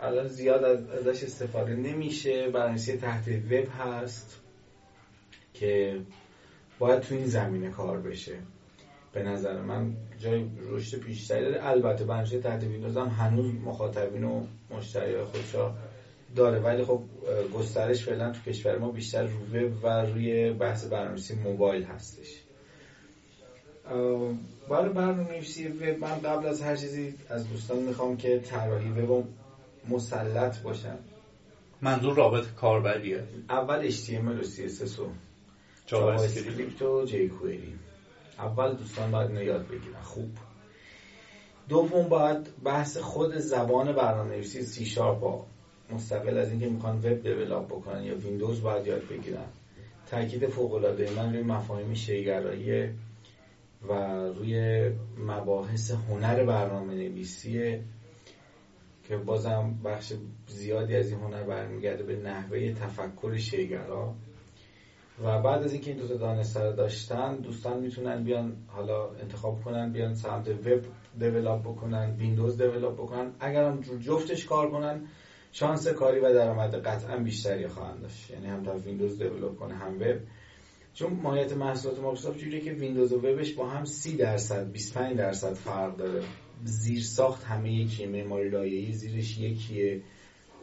الان زیاد از- ازش استفاده نمیشه. برنامه‌نویسی تحت وب هست که باید تو این زمینه کار بشه. به نظر من جای رشد بیشتری داره. البته برنامه‌نویسی تحت ویندوز هم هنوز مخاطبین و مشتری خودش داره. ولی خب گسترش فعلا تو کشور ما بیشتر رو وب و روی بحث برنامه‌نویسی موبایل هستش. برای برنامه‌نویسی وب من قبل از هر چیزی از دوستان می‌خوام که طراحی وب مسلط باشن. منظور رابط کاربریه. اول HTML و CSS و جاوا اسکریپت. و jQuery اول دوستان باید اینو یاد بگیرن. خوب. دوم باید بحث خود زبان برنامه نویسی سی شارپ مستقل از اینکه می‌خوان وب develop بکنن یا ویندوز باید یاد بگیرن. تاکید فوق العاده من روی مفاهیم شیگرایی و روی مباحث هنر برنامه نویسیه که بازم بخش زیادی از این هنر برمیگرده به نحوه تفکر شیگرا. و بعد از اینکه این دو تا دانسته رو داشتن دوستان می‌تونن بیان حالا انتخاب کنن بیان سمت وب develop بکنن ویندوز develop بکنن. اگر هم جفتش کار کنن شانس کاری و درآمد قطعا بیشتری خواهند داشت. یعنی هم تا ویندوز develop کنه هم وب. چون ماهیت محصولات مایکروسافت جوریه که ویندوز و وبش با هم 30 درصد 25 درصد فرق داره. زیر ساخت همه یکیه معماری لایه‌ای زیرش یکیه.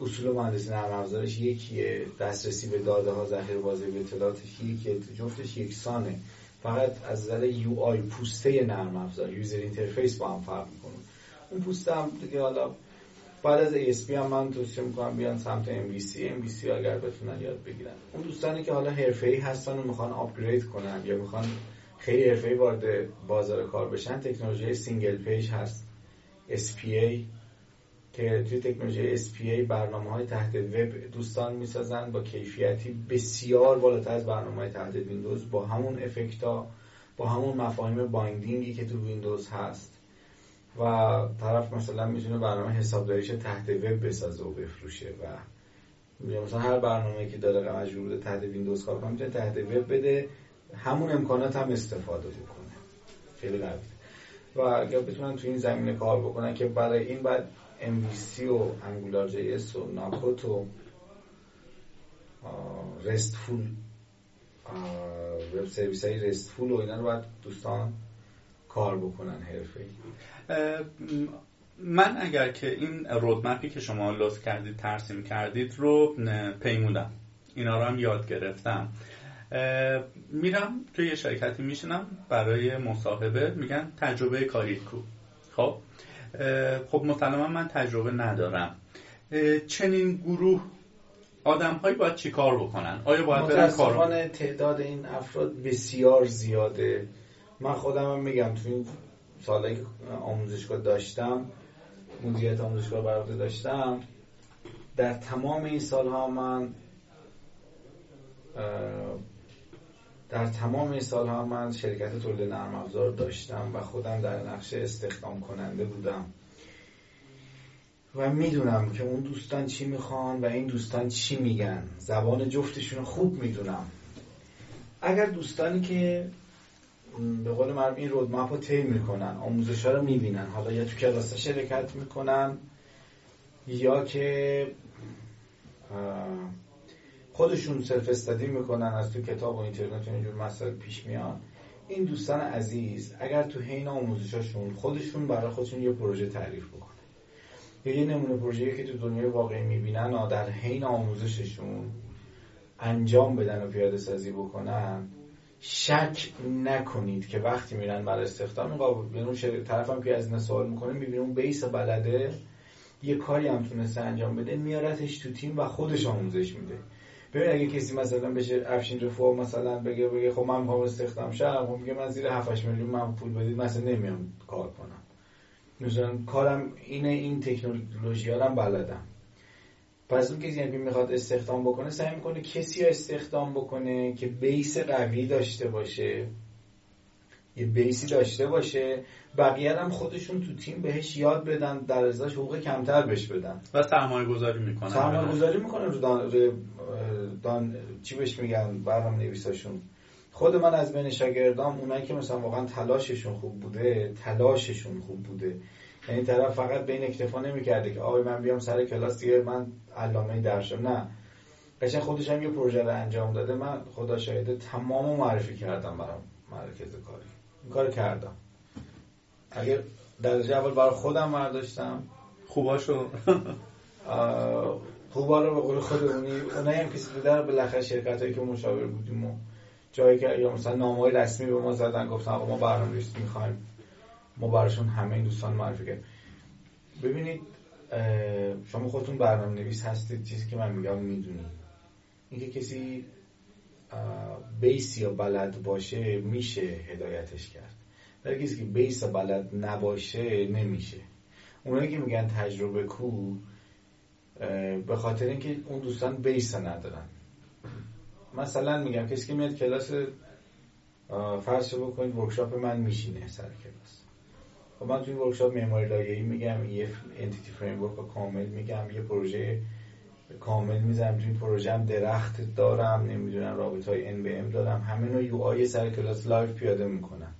اصول مهندسی نرم افزارش یکیه دسترسی به داده ها ذخیره بازیابی اطلاعاتش یکیه جفتش یکسانه. فقط از نظر UI پوسته نرم افزار user interface با هم فرق می‌کنه. اون پوسته هم دیگه حالا بعد از ASP هم من توصیه می‌کنم بیان سمت MVC MVC اگر بتونن یاد بگیرن. اون دوستانی که حالا حرفه‌ای هستن و می‌خوان upgrade کنن یا می‌خوان خیلی حرفه‌ای وارد بازار کار بشن تکنولوژی single page هست. SPA که توی تکنولوژی SPA برنامه های تحت وب دوستان می‌سازن با کیفیتی بسیار بالاتر از برنامه های تحت ویندوز با همون effect ا با همون مفاهیم binding ی که تو ویندوز هست. و طرف مثلا می‌تونه برنامه حسابداریش تحت وب بسازه و بفروشه و مثلا هر برنامه که داره مجبور بوده تحت ویندوز کار کنه می‌تونه تحت وب بده. همون امکانات هم استفاده بکنه. خیلی قوی. و اگر بتونن تو این زمینه کار بکنن که برای این بعد MVC و AngularJS و ناکوت و رستفول وب سرویس های رستفول و اینا رو باید دوستان کار بکنن حرفه من اگر که این رودمپی که شما لطف کردید ترسیم کردید رو پیمودم. اینا رو هم یاد گرفتم. میرم توی یه شرکتی میشنم برای مصاحبه. میگن تجربه کاری کو خب؟ خب مسلما من تجربه ندارم. چنین گروه آدم هایی باید چی کار بکنن؟ آیا باید برن تعداد این افراد بسیار زیاده. من خودم هم میگم تو این سالایی که آموزشگاه داشتم مدیریت آموزشگاه برده داشتم در تمام این سالها من در تمام این سالها من شرکت تولید نرم افزار داشتم و خودم در نقشه استخدام کننده بودم. و می‌دونم که اون دوستان چی می‌خوان و این دوستان چی میگن. زبان جفتشون خوب می‌دونم. اگر دوستانی که به قول من این رودمپ رو طی می‌کنن آموزش ها رو می‌بینن حالا یا تو کلاس شرکت می‌کنن یا که خودشون سلف استادی می‌کنن از تو کتاب و اینترنت و اینجور مسائل پیش میان. این دوستان عزیز اگر تو حین آموزشاشون خودشون برای خودشون یه پروژه تعریف بکنن. یا یه نمونه پروژه‌ای که تو دنیای واقعی می‌بینن در حین آموزششون انجام بدن و پیاده سازی بکنن شک نکنید که وقتی میرن برای استخدام این اون طرف که از این سوال می‌کنه می‌بینه اون بیس بلده یه کاری هم تونسته انجام بده میارتش تو تیم و خودش آموزش میده. ببین اگه کسی مثلا بشه افشین رفو مثلا بگه بگه خب من می‌خوام استخدام شم خب میگه من زیر 7 میلیون من پول بدید مثلا نمیام کار کنم. مثلا کارم اینه این تکنولوژی ها بلدم. پس اون کسی که می‌خواد استخدام بکنه سعی می‌کنه کسی استخدام بکنه که بیس قوی داشته باشه. یه بیسی داشته باشه بقیه هم خودشون تو تیم بهش یاد بدن در ازاش حقوق کمتر بهش بدن. و سرمایه گذاری می‌کنن. سرمایه گذاری می‌کنن رو دان, دان... چی بهش میگن برنامه نویساشون خود من از بین شاگردام اونایی که مثلا واقعا تلاششون خوب بوده تلاششون خوب بوده. یعنی طرف فقط به این اکتفا نمی‌کرده که آقای من بیام سر کلاس دیگه من علامه درشم نه. قشنگ خودش هم یه پروژه رو انجام داده. من خدا شاهده تمام معرفی کردم برام مرکز کاری. این کار کردم. اگر درجه اول برای خودم برداشتم خوباشو. خوبا رو به قول خودمونی اونایی هم کسی دیدن بالاخره شرکت هایی که مشاور بودیم و جایی که یا مثلا نامه رسمی به ما زدن گفتن آقا ما برنامه می‌خوایم. ما براشون همه این دوستان معرفی کرد ببینید شما خودتون برنامه نویس هستید چیزی که من میگم می‌دونید. اینکه کسی بیس یا بلد باشه میشه هدایتش کرد. ولی کسی که بیس بلد نباشه نمیشه. اونایی که میگن تجربه کو به خاطر اینکه اون دوستان بیس ندارن. مثلا میگم کسی که میاد کلاس فرض بکنید workshop من میشینه سر کلاس. خب من توی workshop معماری لایه‌ای میگم یه Entity Framework کامل میگم یه پروژه کامل می‌زنم. پروژه هم درخت دارم نمی‌دونم رابطه های N به M دارم. همه نوع UI سر کلاس live پیاده می‌کنم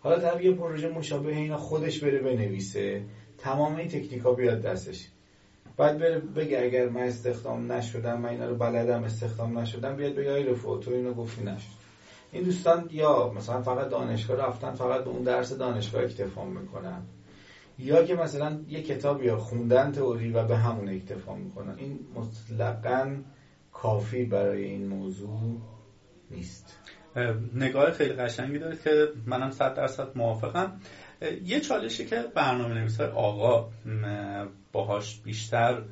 حالا طرف یه پروژه مشابه اینا خودش بره بنویسه. تمام این تکنیکا بیاد دستش. بعد بره بگه اگر من استخدام نشدم من اینا رو بلدم استخدام نشدم بیاد بگه آقای رفوآ تو اینو گفتی نشد. این دوستان یا مثلا فقط دانشگاه رفتن فقط به اون درس دانشگاه اکتفا می‌کنن. یا که مثلا یه کتاب یا خوندن تئوری و به همون اکتفا می‌کنن. این مطلقا کافی برای این موضوع نیست. نگاه خیلی قشنگی داره که منم صد درصد موافقم. یه چالشی که برنامه نویس آقا باهاش بیشتر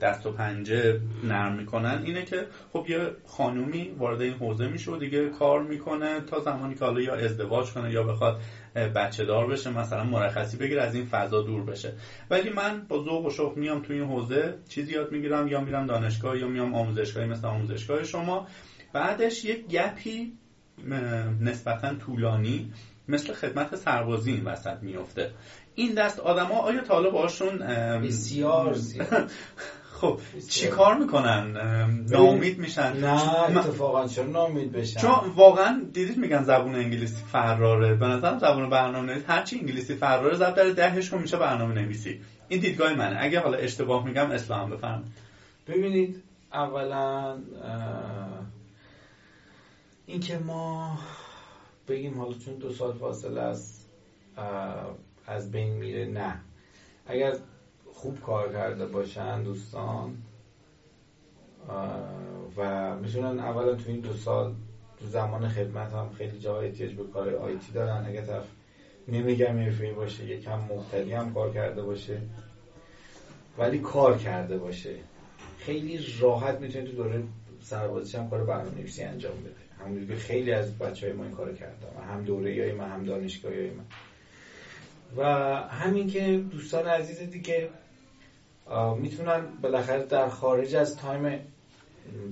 دست و پنجه نرم می‌کنن. اینه که خب یه خانومی وارد این حوزه میشه و دیگه کار می‌کنه تا زمانی که حالا یا ازدواج کنه یا بخواد بچه دار بشه مثلا مرخصی بگیر از این فضا دور بشه. ولی من با ذوق و شوق میام تو این حوزه چیزی یاد می‌گیرم یا میرم دانشگاه یا میام آموزشگاهی مثل آموزشگاه شما. بعدش یک گپی نسبتا طولانی. مثل خدمت سربازی این وسط میفته این دست آدما آیا تا حالا باشون بسیار خب چی کار می‌کنن؟ نامید میشن. نه اتفاقا چرا نامید بشن؟ چون واقعا دیدید میگن زبون انگلیسی فراره. به نظرم زبون برنامه نویسی هرچی انگلیسی فراره زب در دهش کن میشه برنامه نویسی این دیدگاه منه. اگه حالا اشتباه میگم اسلام بفرم ببینید اولا اینکه ما بگیم حالا چون دو سال فاصله از از بین میره نه. اگر خوب کار کرده باشن دوستان و می‌تونن اولا تو این دو سال تو زمان خدمت هم خیلی جا احتیاج به کار آیتی دارن. اگر طرف نمیگم حرفه‌ای باشه یکم مبتدی هم کار کرده باشه ولی کار کرده باشه. خیلی راحت می‌تونه تو دوره سربازیش هم کار برنامه‌نویسی انجام بده. همونجوری که خیلی از بچه های ما این کار کردن. هم دوره های من هم دانشگاهی های من. و همین که دوستان عزیز دیگه می‌تونن بالاخره در خارج از time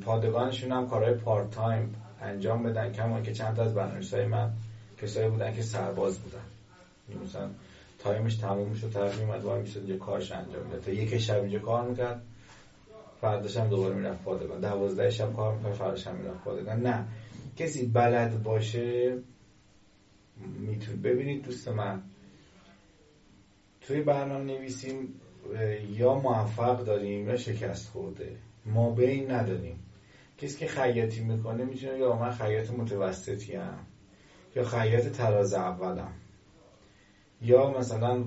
پادگانشون هم کارهای part time انجام بدن کما که چند تا از برنامه‌های من کسایی بودن که سرباز بودن. مثلا time ش تموم شد طرف میومد وای می‌شد یه کارش انجام می‌داد تا یک شب اینجا کار می‌کرد فرداش دوباره می‌رفت پادگان. دوازده شب کار می‌کرد فرداش هم می‌رفت پادگان. نه کسی بلد باشه میتون ببینید دوست من توی برنامه نویسیم یا موفق داریم یا شکست خورده. ما بین نداریم. کسی که خیاطی می‌کنه می‌تونه یا من خیاط متوسطی هم یا خیاط تراز اولم یا مثلا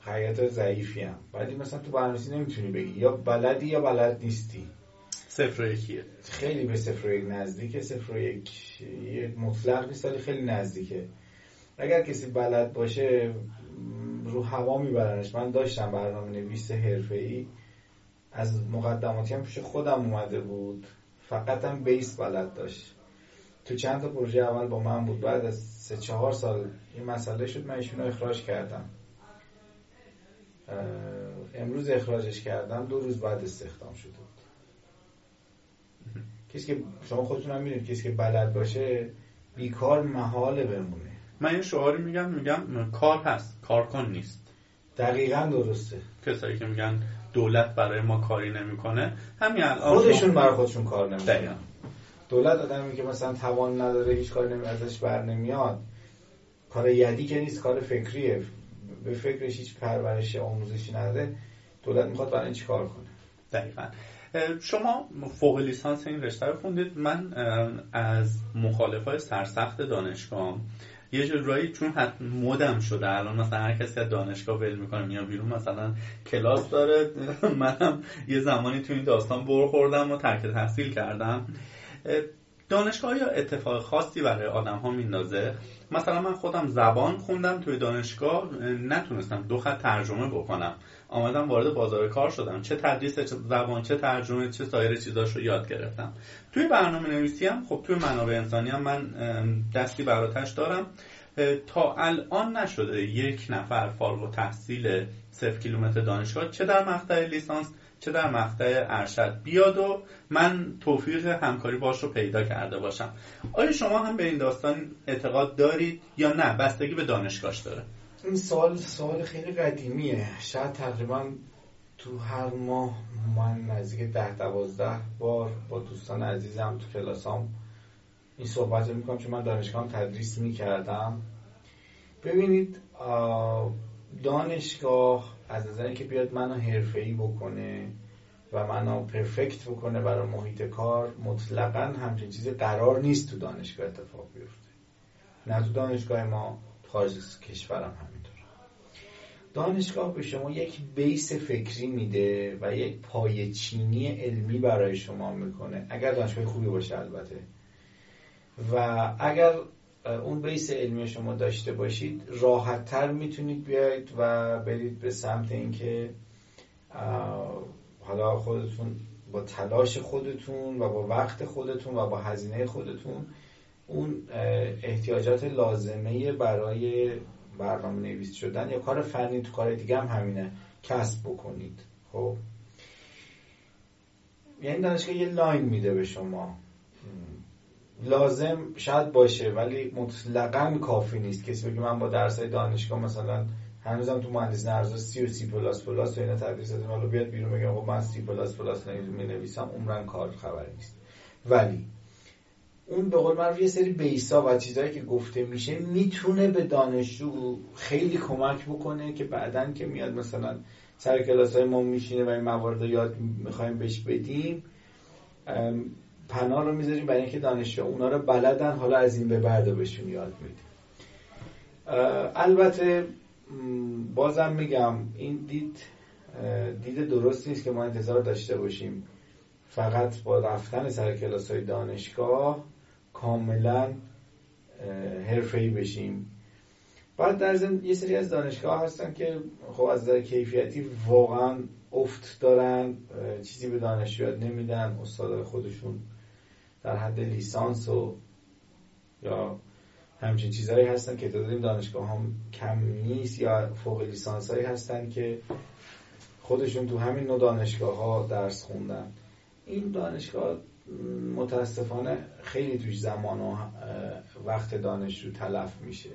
خیاط ضعیفی هم ولی مثلا تو برنامه‌نویسی نمی‌تونی بگی. یا بلدی یا بلد نیستی. صفر یکیه. خیلی به صفر یک نزدیکه. صفر یک مطلق نیست ولی خیلی نزدیکه. اگر کسی بلد باشه رو هوا میبرنش. من داشتم برنامه نویس ای از مقدماتی هم پیش خودم اومده بود. فقط هم بیس بلد داشت. تو چند تا پروژه اول با من بود. بعد از سه چهار سال این مسئله شد. من ایشونو اخراج کردم. امروز اخراجش کردم. دو روز بعد استخدام شده بود. کسی که شما خودتون هم می‌دونید کسی که بلد باشه بیکار محاله بمونه. من یه شعاری میگم میگم کار هست کارکن نیست. دقیقا درسته. کسایی که میگن دولت برای ما کاری نمی‌کنه همین الان خودشون برای خودشون کار نمی‌کنن. دولت آدمی که مثلا توان نداره هیچ کاری نمی ازش بر نمیاد. کار یدی که نیست کار فکریه. به فکرش هیچ پرورش آموزشی نداره دولت می‌خواد برای چی کار کنه؟ دقیقا. شما فوق لیسانس این رشته رو خوندید. من از مخالفای سرسخت دانشگاه یه جورایی چون حت مدم شده. الان مثلا هر کسی از دانشگاه ول می‌کنه میاد بیرون مثلا کلاس داره. منم یه زمانی تو این داستان بر خوردم و ترک تحصیل کردم. دانشگاه یا اتفاق خاصی برای آدم ها میندازه؟ مثلا من خودم زبان خوندم توی دانشگاه نتونستم دو خط ترجمه بکنم. آمدم وارد بازار کار شدم. چه تدریس زبان چه ترجمه چه سایر چیزاش رو یاد گرفتم. توی برنامه نویسی هم خب توی منابع انسانی هم من دستی براتش دارم. تا الان نشده یک نفر فارغ و تحصیل صفر کیلومتر دانشگاه چه در مقطع لیسانس چه در مقطع ارشد بیاد و من توفیق همکاری باش رو پیدا کرده باشم. آیا شما هم به این داستان اعتقاد دارید یا نه؟ بستگی به دانشگاهش داره. این سوال سوال خیلی قدیمیه. شاید تقریبا تو هر ماه من نزدیک ده دوازده بار با دوستان عزیزم تو کلاسام این صحبت رو می‌کنم چون من دانشگاه تدریس می‌کردم. ببینید دانشگاه از نظر که بیاد منو حرفه‌ای بکنه و منو پرفکت بکنه برای محیط کار مطلقا همچین چیزی قرار نیست تو دانشگاه اتفاق بیفته. نه تو دانشگاه ما خارج کشورم همینطور دانشگاه به شما یک بیس فکری میده و یک پایچینی علمی برای شما می‌کنه. اگر دانشگاه خوبی باشه البته. و اگر اون بیس علمی شما داشته باشید راحتتر می‌تونید بیاید و برید به سمت اینکه حالا خودتون با تلاش خودتون و با وقت خودتون و با هزینه خودتون اون احتیاجات لازمه برای برنامه نویس شدن یا کار فنی تو کار دیگه هم همینه. کسب بکنید. خب؟ یعنی دانشگاه یه line میده به شما. لازم شاید باشه ولی مطلقا کافی نیست. کسی بگه من با درس دانشگاه مثلا هنوزم تو مهندس ارزا سی و سی پلاس پلاس و اینا تدریس حالا بیاد بیرون بگم خب من سی پلاس پلاس می نویسم عمرن کار خبری نیست. ولی اون به قول من یه سری بیسا و چیزهایی که گفته میشه می‌تونه به دانشجو خیلی کمک بکنه که بعدا که میاد مثلا سر کلاس های ما میشینه و این موارد یاد می‌خوایم بهش بدیم پناه رو می‌ذاریم برای اینکه دانشجو اونا رو بلدن حالا از این به بعد بهشون یاد میدیم البته بازم میگم این دید دید درست نیست که ما انتظار داشته باشیم فقط با رفتن سر کلاس های دانشگاه کاملا حرفه‌ای بشیم. بعد در ضمن یه سری از دانشگاه هستن که خب از نظر کیفیتی واقعا افت دارن چیزی به دانشجو یاد نمیدن. استاد خودشون در حد لیسانس و یا همچین چیزهایی هستن که تعداد این دانشگاه هم کم نیست یا فوق لیسانس هایی هستن که خودشون تو همین نوع دانشگاه ها درس خوندن. این دانشگاه متاسفانه خیلی توش زمان و وقت دانشجو تلف میشه.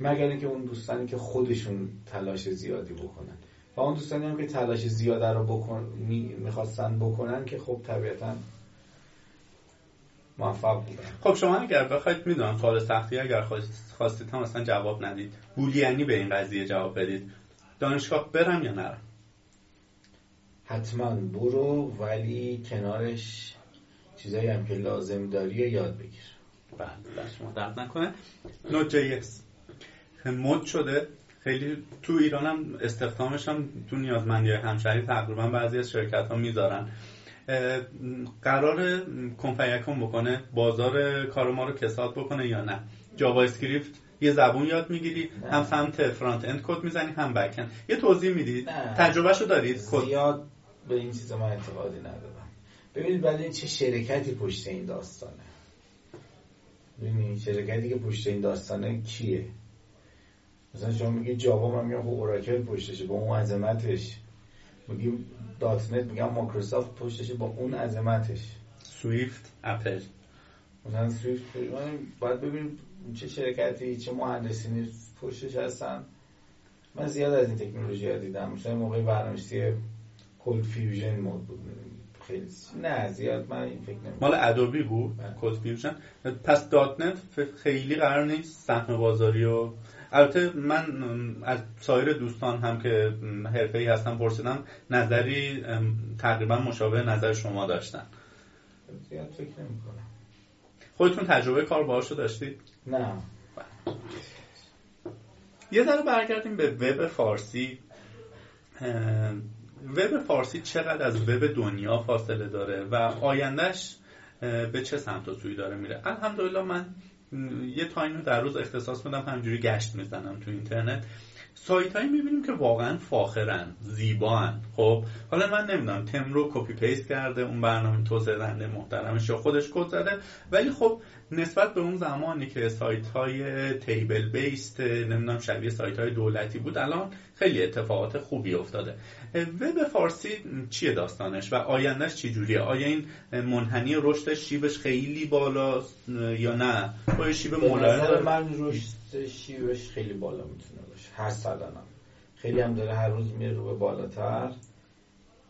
مگر اینکه اون دوستانی که خودشون تلاش زیادی بکنن. و اون دوستانی هم که تلاش زیاده رو بکن... می‌خواستن بکنن که خب طبیعتا موفق بودن. خب شما اگر بخواید می‌دونم سوال سختی اگر خواستید هم اصلا جواب ندید. بولیانی به این قضیه جواب بدید. دانشگاه برم یا نرم؟ حتما برو ولی کنارش چیزایی هم که لازم داری یاد بگیر. بله شما درد نکنه. نوت جی مد شده. خیلی تو ایران هم استخدامش هم تو نیازمندی همشهری تقریبا بعضی از شرکت ها می‌ذارن قرار کنفیکون بکنه بازار کار ما رو کساد بکنه یا نه. JavaScript یه زبون یاد می‌گیری هم سمت front end کد می‌زنی هم back end. یه توضیح می‌دید. تجربهشو دارید؟ زیاد به این چیزا من اعتقادی ندارم. ببینید ولی چه شرکتی پشت این داستانه. ببینید شرکتی که پشت این داستانه کیه. مثلا شما میگی Java من میگم خب Oracle پشتشه با اون عظمتش. میگیم .NET میگم مایکروسافت پشتشه با اون عظمتش. Swift Apple. مثلا Swift باید ببینیم چه شرکتی چه مهندسینی پشتش هستن. من زیاد از این تکنولوژی ها دیدم. مثلا موقع برنامه‌نویسی ColdFusion مد بود خیلی نه زیاد من این فکر مال Adobe بود ColdFusion پس. .NET خیلی قرار نیست سهم بازاری و البته من از سایر دوستان هم که ای هستن پرسیدم نظری تقریبا مشابه نظر شما داشتن. زیاد فکر نمی کنم خودتون تجربه کار باهاشو داشتید؟ نه. یه ذره برگردیم به وب فارسی. وب فارسی چقدر از وب دنیا فاصله داره و آیندهش به چه سمت و سوی داره میره؟ الحمدلله من یه تایم در روز اختصاص میدم همجوری گشت می‌زنم تو اینترنت. سایت هایی می‌بینیم که واقعا فاخرن زیبان. خب حالا من نمی‌دونم تم رو copy paste کرده اون برنامه توسعه دهنده محترمش یا خودش کد زده. ولی خب نسبت به اون زمانی که سایت های table based نمی‌دونم شبیه سایت های دولتی بود الان خیلی اتفاقات خوبی افتاده. وب فارسی چیه داستانش و آیندهش چی جوریه آیا این منحنی رشدش شیبش خیلی بالا یا نه؟ با شیب ملاحظه من رشد شیبش خیلی بالا می‌تونه باشه. هر سالانم خیلی هم داره هر روز میره رو به بالاتر.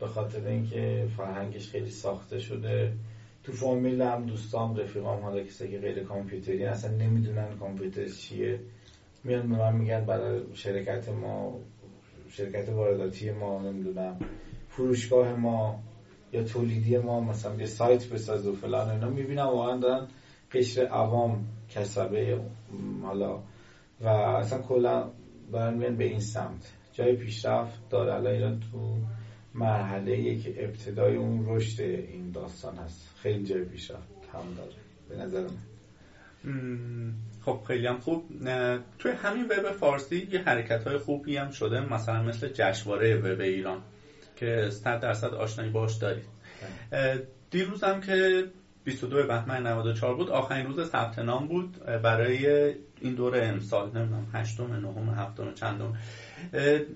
به خاطر اینکه فرهنگش خیلی ساخته شده. تو فامیل هم دوستام رفیقام حالا کسی که غیر کامپیوتری اصلا نمی‌دونن کامپیوتر چیه. میان به من میگن برای شرکت ما شرکت وارداتی ما نمی‌دونم فروشگاه ما یا تولیدی ما مثلا یه سایت بساز و فلان اینا می‌بینم واقعا دارن قشر عوام کسبه حالا. و اصلا کلا دارن میان به این سمت. جای پیشرفت داره. الان ایران تو مرحله که ابتدای اون رشد این داستان هست. خیلی جای پیشرفت هم داره. به نظر من. خب خیلی هم خوب. توی همین وب فارسی یه حرکت های خوبی هم شده مثلا مثل جشنواره وب ایران که 100 درصد آشنایی باش دارید. دیروز هم که 22 بهمن 94 بود آخرین روز ثبت نام بود برای این دوره امسال نمی‌دونم هشتم نهم هفتم چندم.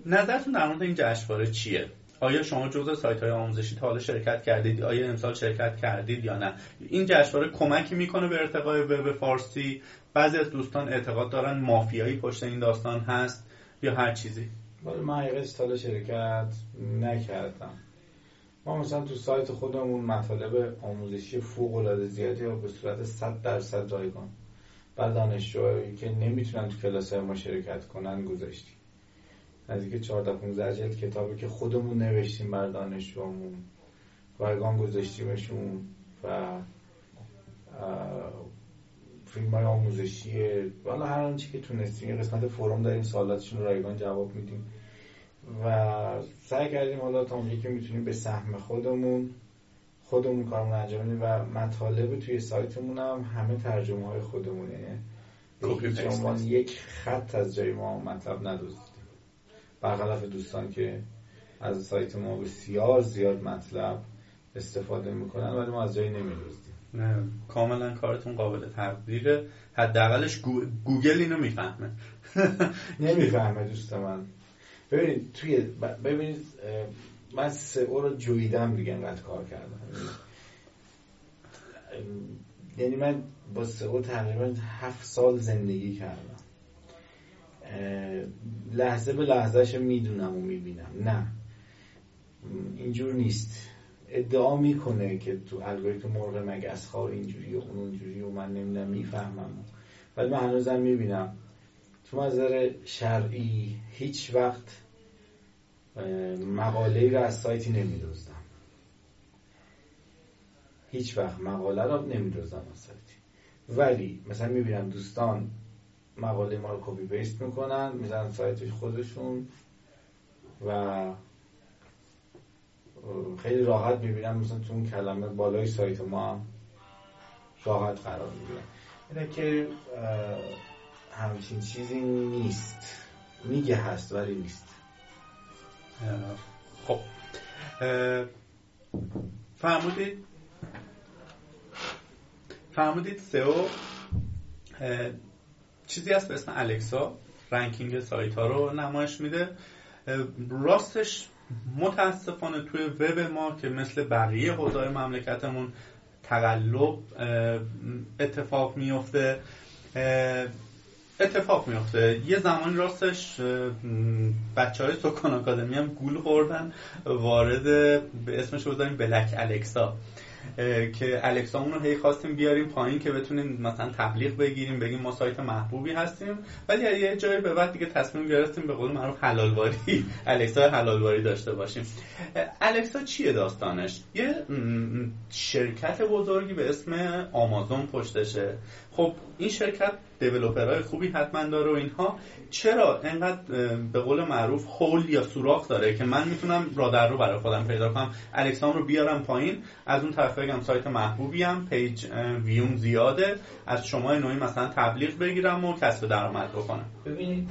نظرتون در مورد این جشنواره چیه؟ آیا شما جزء سایت های آموزشی تا حالا شرکت کردید؟ آیا امسال شرکت کردید یا نه؟ این جشنواره کمکی می‌کنه به ارتقای وب فارسی؟ بعضی از دوستان اعتقاد دارن مافیایی پشت این داستان هست یا هر چیزی؟ ولی من حقیقت شرکت نکردم. ما مثلا تو سایت خودمون مطالب آموزشی فوق العاده زیادی و به صورت 100 درصد رایگان. بعد دانشجوهایی که نمی‌تونن تو کلاس ما شرکت کنن گذاشتیم. نزدیک 14 15 جلد کتابی که خودمون نوشتیم بر دانشجوامون رایگان گذاشتیمشون و فیلم های آموزشی والا هر آنچه که تونستیم یه قسمت فروم داریم سوالاتشون رو رایگان جواب میدیم. و سعی کردیم حالا تا اونجایی که می‌تونیم به سهم خودمون خودمون کارمون انجام بدیم و مطالب توی سایتمون هم همه ترجمه های خودمونه به یک خط از جای ما مطلب ندوزیدیم برخلاف دوستان که از سایت ما بسیار زیاد مطلب استفاده می‌کنن ولی ما از جایی نمیدوزدیم نه کاملا کارتون قابل تقدیره. حداقلش گوگل اینو می‌فهمه. نمی‌فهمه دوست من. ببینید توی ببینید من سئو رو جویدم دیگه انقدر کار کردم. یعنی من با سئو تقریبا هفت سال زندگی کردم. لحظه به لحظهش می‌دونم و می‌بینم. نه. اینجور نیست. ادعا می‌کنه که تو الگوریتم مرغ مگس خواه اینجوری و اون اونجوری و من نمی‌دونم می‌فهمم. ولی من هنوزم می‌بینم. تو نظر شرعی هیچ وقت مقاله رو از سایتی نمیدوزدم هیچ وقت مقاله رو نمیدوزدم از سایتی. ولی مثلا می‌بینم دوستان مقاله ما رو copy paste می‌کنن می‌زنن سایت خودشون و خیلی راحت می‌بینم مثلا تو اون کلمه بالای سایت ما هم راحت قرار می‌گیرن اینه که همچین چیزی نیست. میگه هست ولی نیست. خب. فرمودید فرمودید سئو چیزی هست به اسم الکسا رنکینگ سایت ها رو نمایش میده. راستش متاسفانه توی وب ما که مثل بقیه حوزه مملکتمون تقلب اتفاق میفته اتفاق میفته یه زمانی راستش بچه های سکان آکادمی هم گول خوردن وارد به اسمش بذاریم بلک الکسا که الکسامون رو هی خواستیم بیاریم پایین که بتونیم مثلا تبلیغ بگیریم بگیم ما سایت محبوبی هستیم. ولی یه جایی به بعد دیگه تصمیم گرفتیم به قول معروف حلالواری الکسا حلالواری داشته باشیم. الکسا چیه داستانش؟ یه شرکت بزرگی به اسم آمازون پشتشه. خب این شرکت دیولوپرهای خوبی حتما داره و اینها. چرا انقدر به قول معروف هول یا سوراخ داره که من می‌تونم رادر رو برای خودم پیدا کنم؟ الکسام رو بیارم پایین. از اون طرف بگم سایت محبوبی هم پیج ویوم زیاده. از شما نوعی مثلا تبلیغ بگیرم و کسب درآمد بکنم. ببینید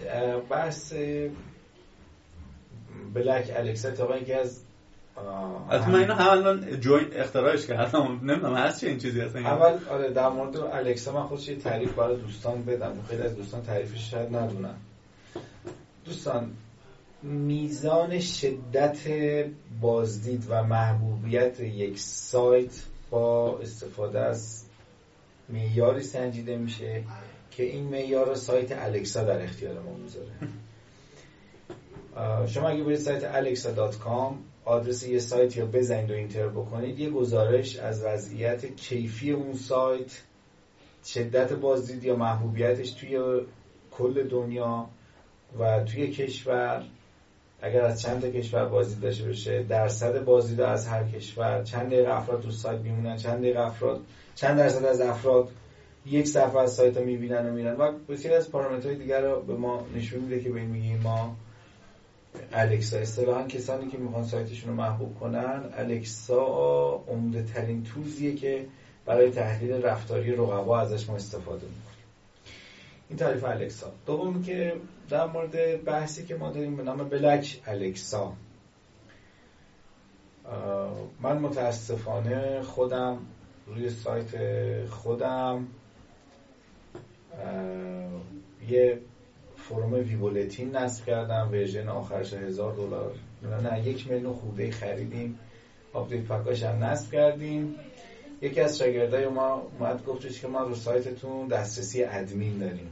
بحث بلک الکسا تا از از من اینو هم الان جوین اختراعش کردم. نمی‌دونم هست چه این چیزی هست اول آره در مورد الکسا من خودش یه تعریف برای دوستان بدم. خیلی از دوستان تعریفش شاید ندونن. دوستان میزان شدت بازدید و محبوبیت یک سایت با استفاده از معیاری سنجیده میشه که این معیار سایت الکسا در اختیار ما می‌ذاره. شما اگه برید سایت alexa.com آدرس یه سایت یا بزنید و اینتر بکنید یه گزارش از وضعیت کیفی اون سایت شدت بازدید یا محبوبیتش توی کل دنیا و توی کشور. اگر از چند کشور بازدید داشته بشه درصد بازدید از هر کشور چند دقیقه افراد تو سایت میمونن چند دقیقه افراد چند درصد از افراد یک صفحه از سایت رو می‌بینن و میرن. و بسیاری از پارامترهای دیگر رو به ما نشون میده که به میگیم ما. الکسا اصطلاحا کسانی که می‌خوان سایتشون رو محبوب کنن الکسا عمده ترین توزیه که برای تحلیل رفتاری رقبا ازش ما استفاده می‌کنیم. این تعریف الکسا دوم که در مورد بحثی که ما داریم به نام بلک الکسا من متاسفانه خودم روی سایت خودم یه forum vBulletin نصب کردم version آخرش هزار دلار. نه یک میلیون خوده خریدیم. update patch اش هم نصب کردیم. یکی از شاگردای ما اومد گفتش که ما رو سایتتون دسترسی ادمین داریم.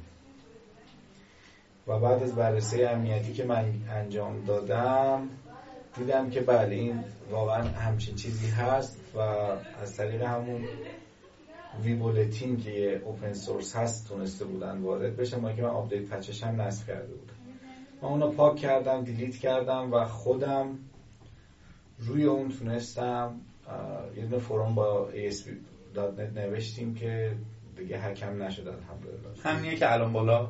و بعد از بررسی امنیتی که من انجام دادم دیدم که بله این واقعا همچین چیزی هست و از طریق همون vBulletin که یه open source هست تونسته بودن وارد بشه. ما که من update patch ش هم نصب کرده بودم. من اونو پاک کردم delete کردم و خودم روی اون تونستم یه دونه forum با ASP.NET نوشتیم که دیگه هکم نشد الحمدلله. همینیه که الان بالا.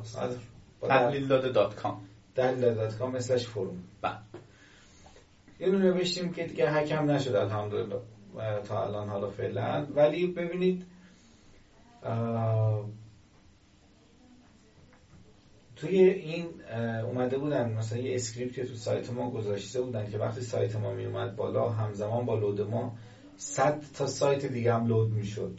تحلیل داده dot com تحلیل داده dot com مثلش بله. یه نوشتیم که دیگه هکم نشد الحمدلله. تا الان حالا فعلا. ولی ببینید توی این اومده بودن مثلا یه script ی تو سایت ما گذاشته بودن که وقتی سایت ما می اومد بالا همزمان با load ما 100 تا سایت دیگه هم load می‌شد.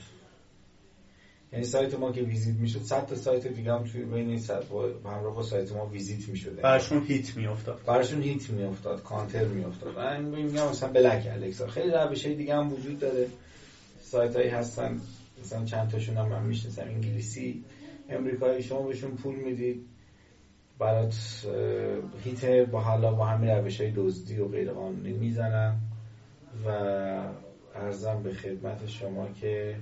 یعنی سایت ما که ویزیت می‌شد 100 تا سایت دیگه هم توی بین صد با همراه با سایت ما ویزیت می‌شد. براشون هیت میافتاد. براشون هیت میافتاد کانتر میافتاد. من میگم مثلا بلک الکسا. خیلی روش دیگه هم وجود داره. سایت هایی هستن. مثلا چند تاشون هم من می‌شناسم انگلیسی امریکایی شما بهشون پول می‌دید برات هیت با حالا با همین روش های دزدی و غیر قانونی می‌زنن و ارزم به خدمت شما که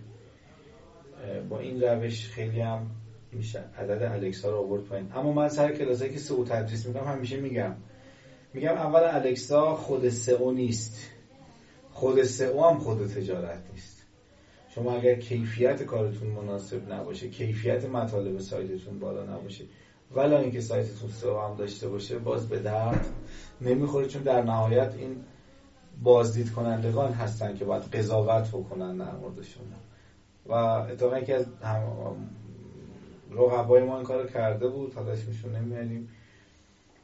با این روش خیلی هم میشه. عدد الکسا رو آورد پایین. اما من سر کلاسایی که سئو تدریس می‌کنم همیشه میگم. میگم اول الکسا خود سئو نیست. خود سئو هم خود تجارت نیست. شما اگر کیفیت کارتون مناسب نباشه کیفیت مطالب سایتتون بالا نباشه ولی اینکه سایتتون سو هم داشته باشه باز به درد نمی‌خوره چون در نهایت این بازدید کنندگان هستن که باید قضاوت بکنن در مورد شما و اتفاقا که از رقبای ما این کار کرده بود حالا اسمشون نمیاریم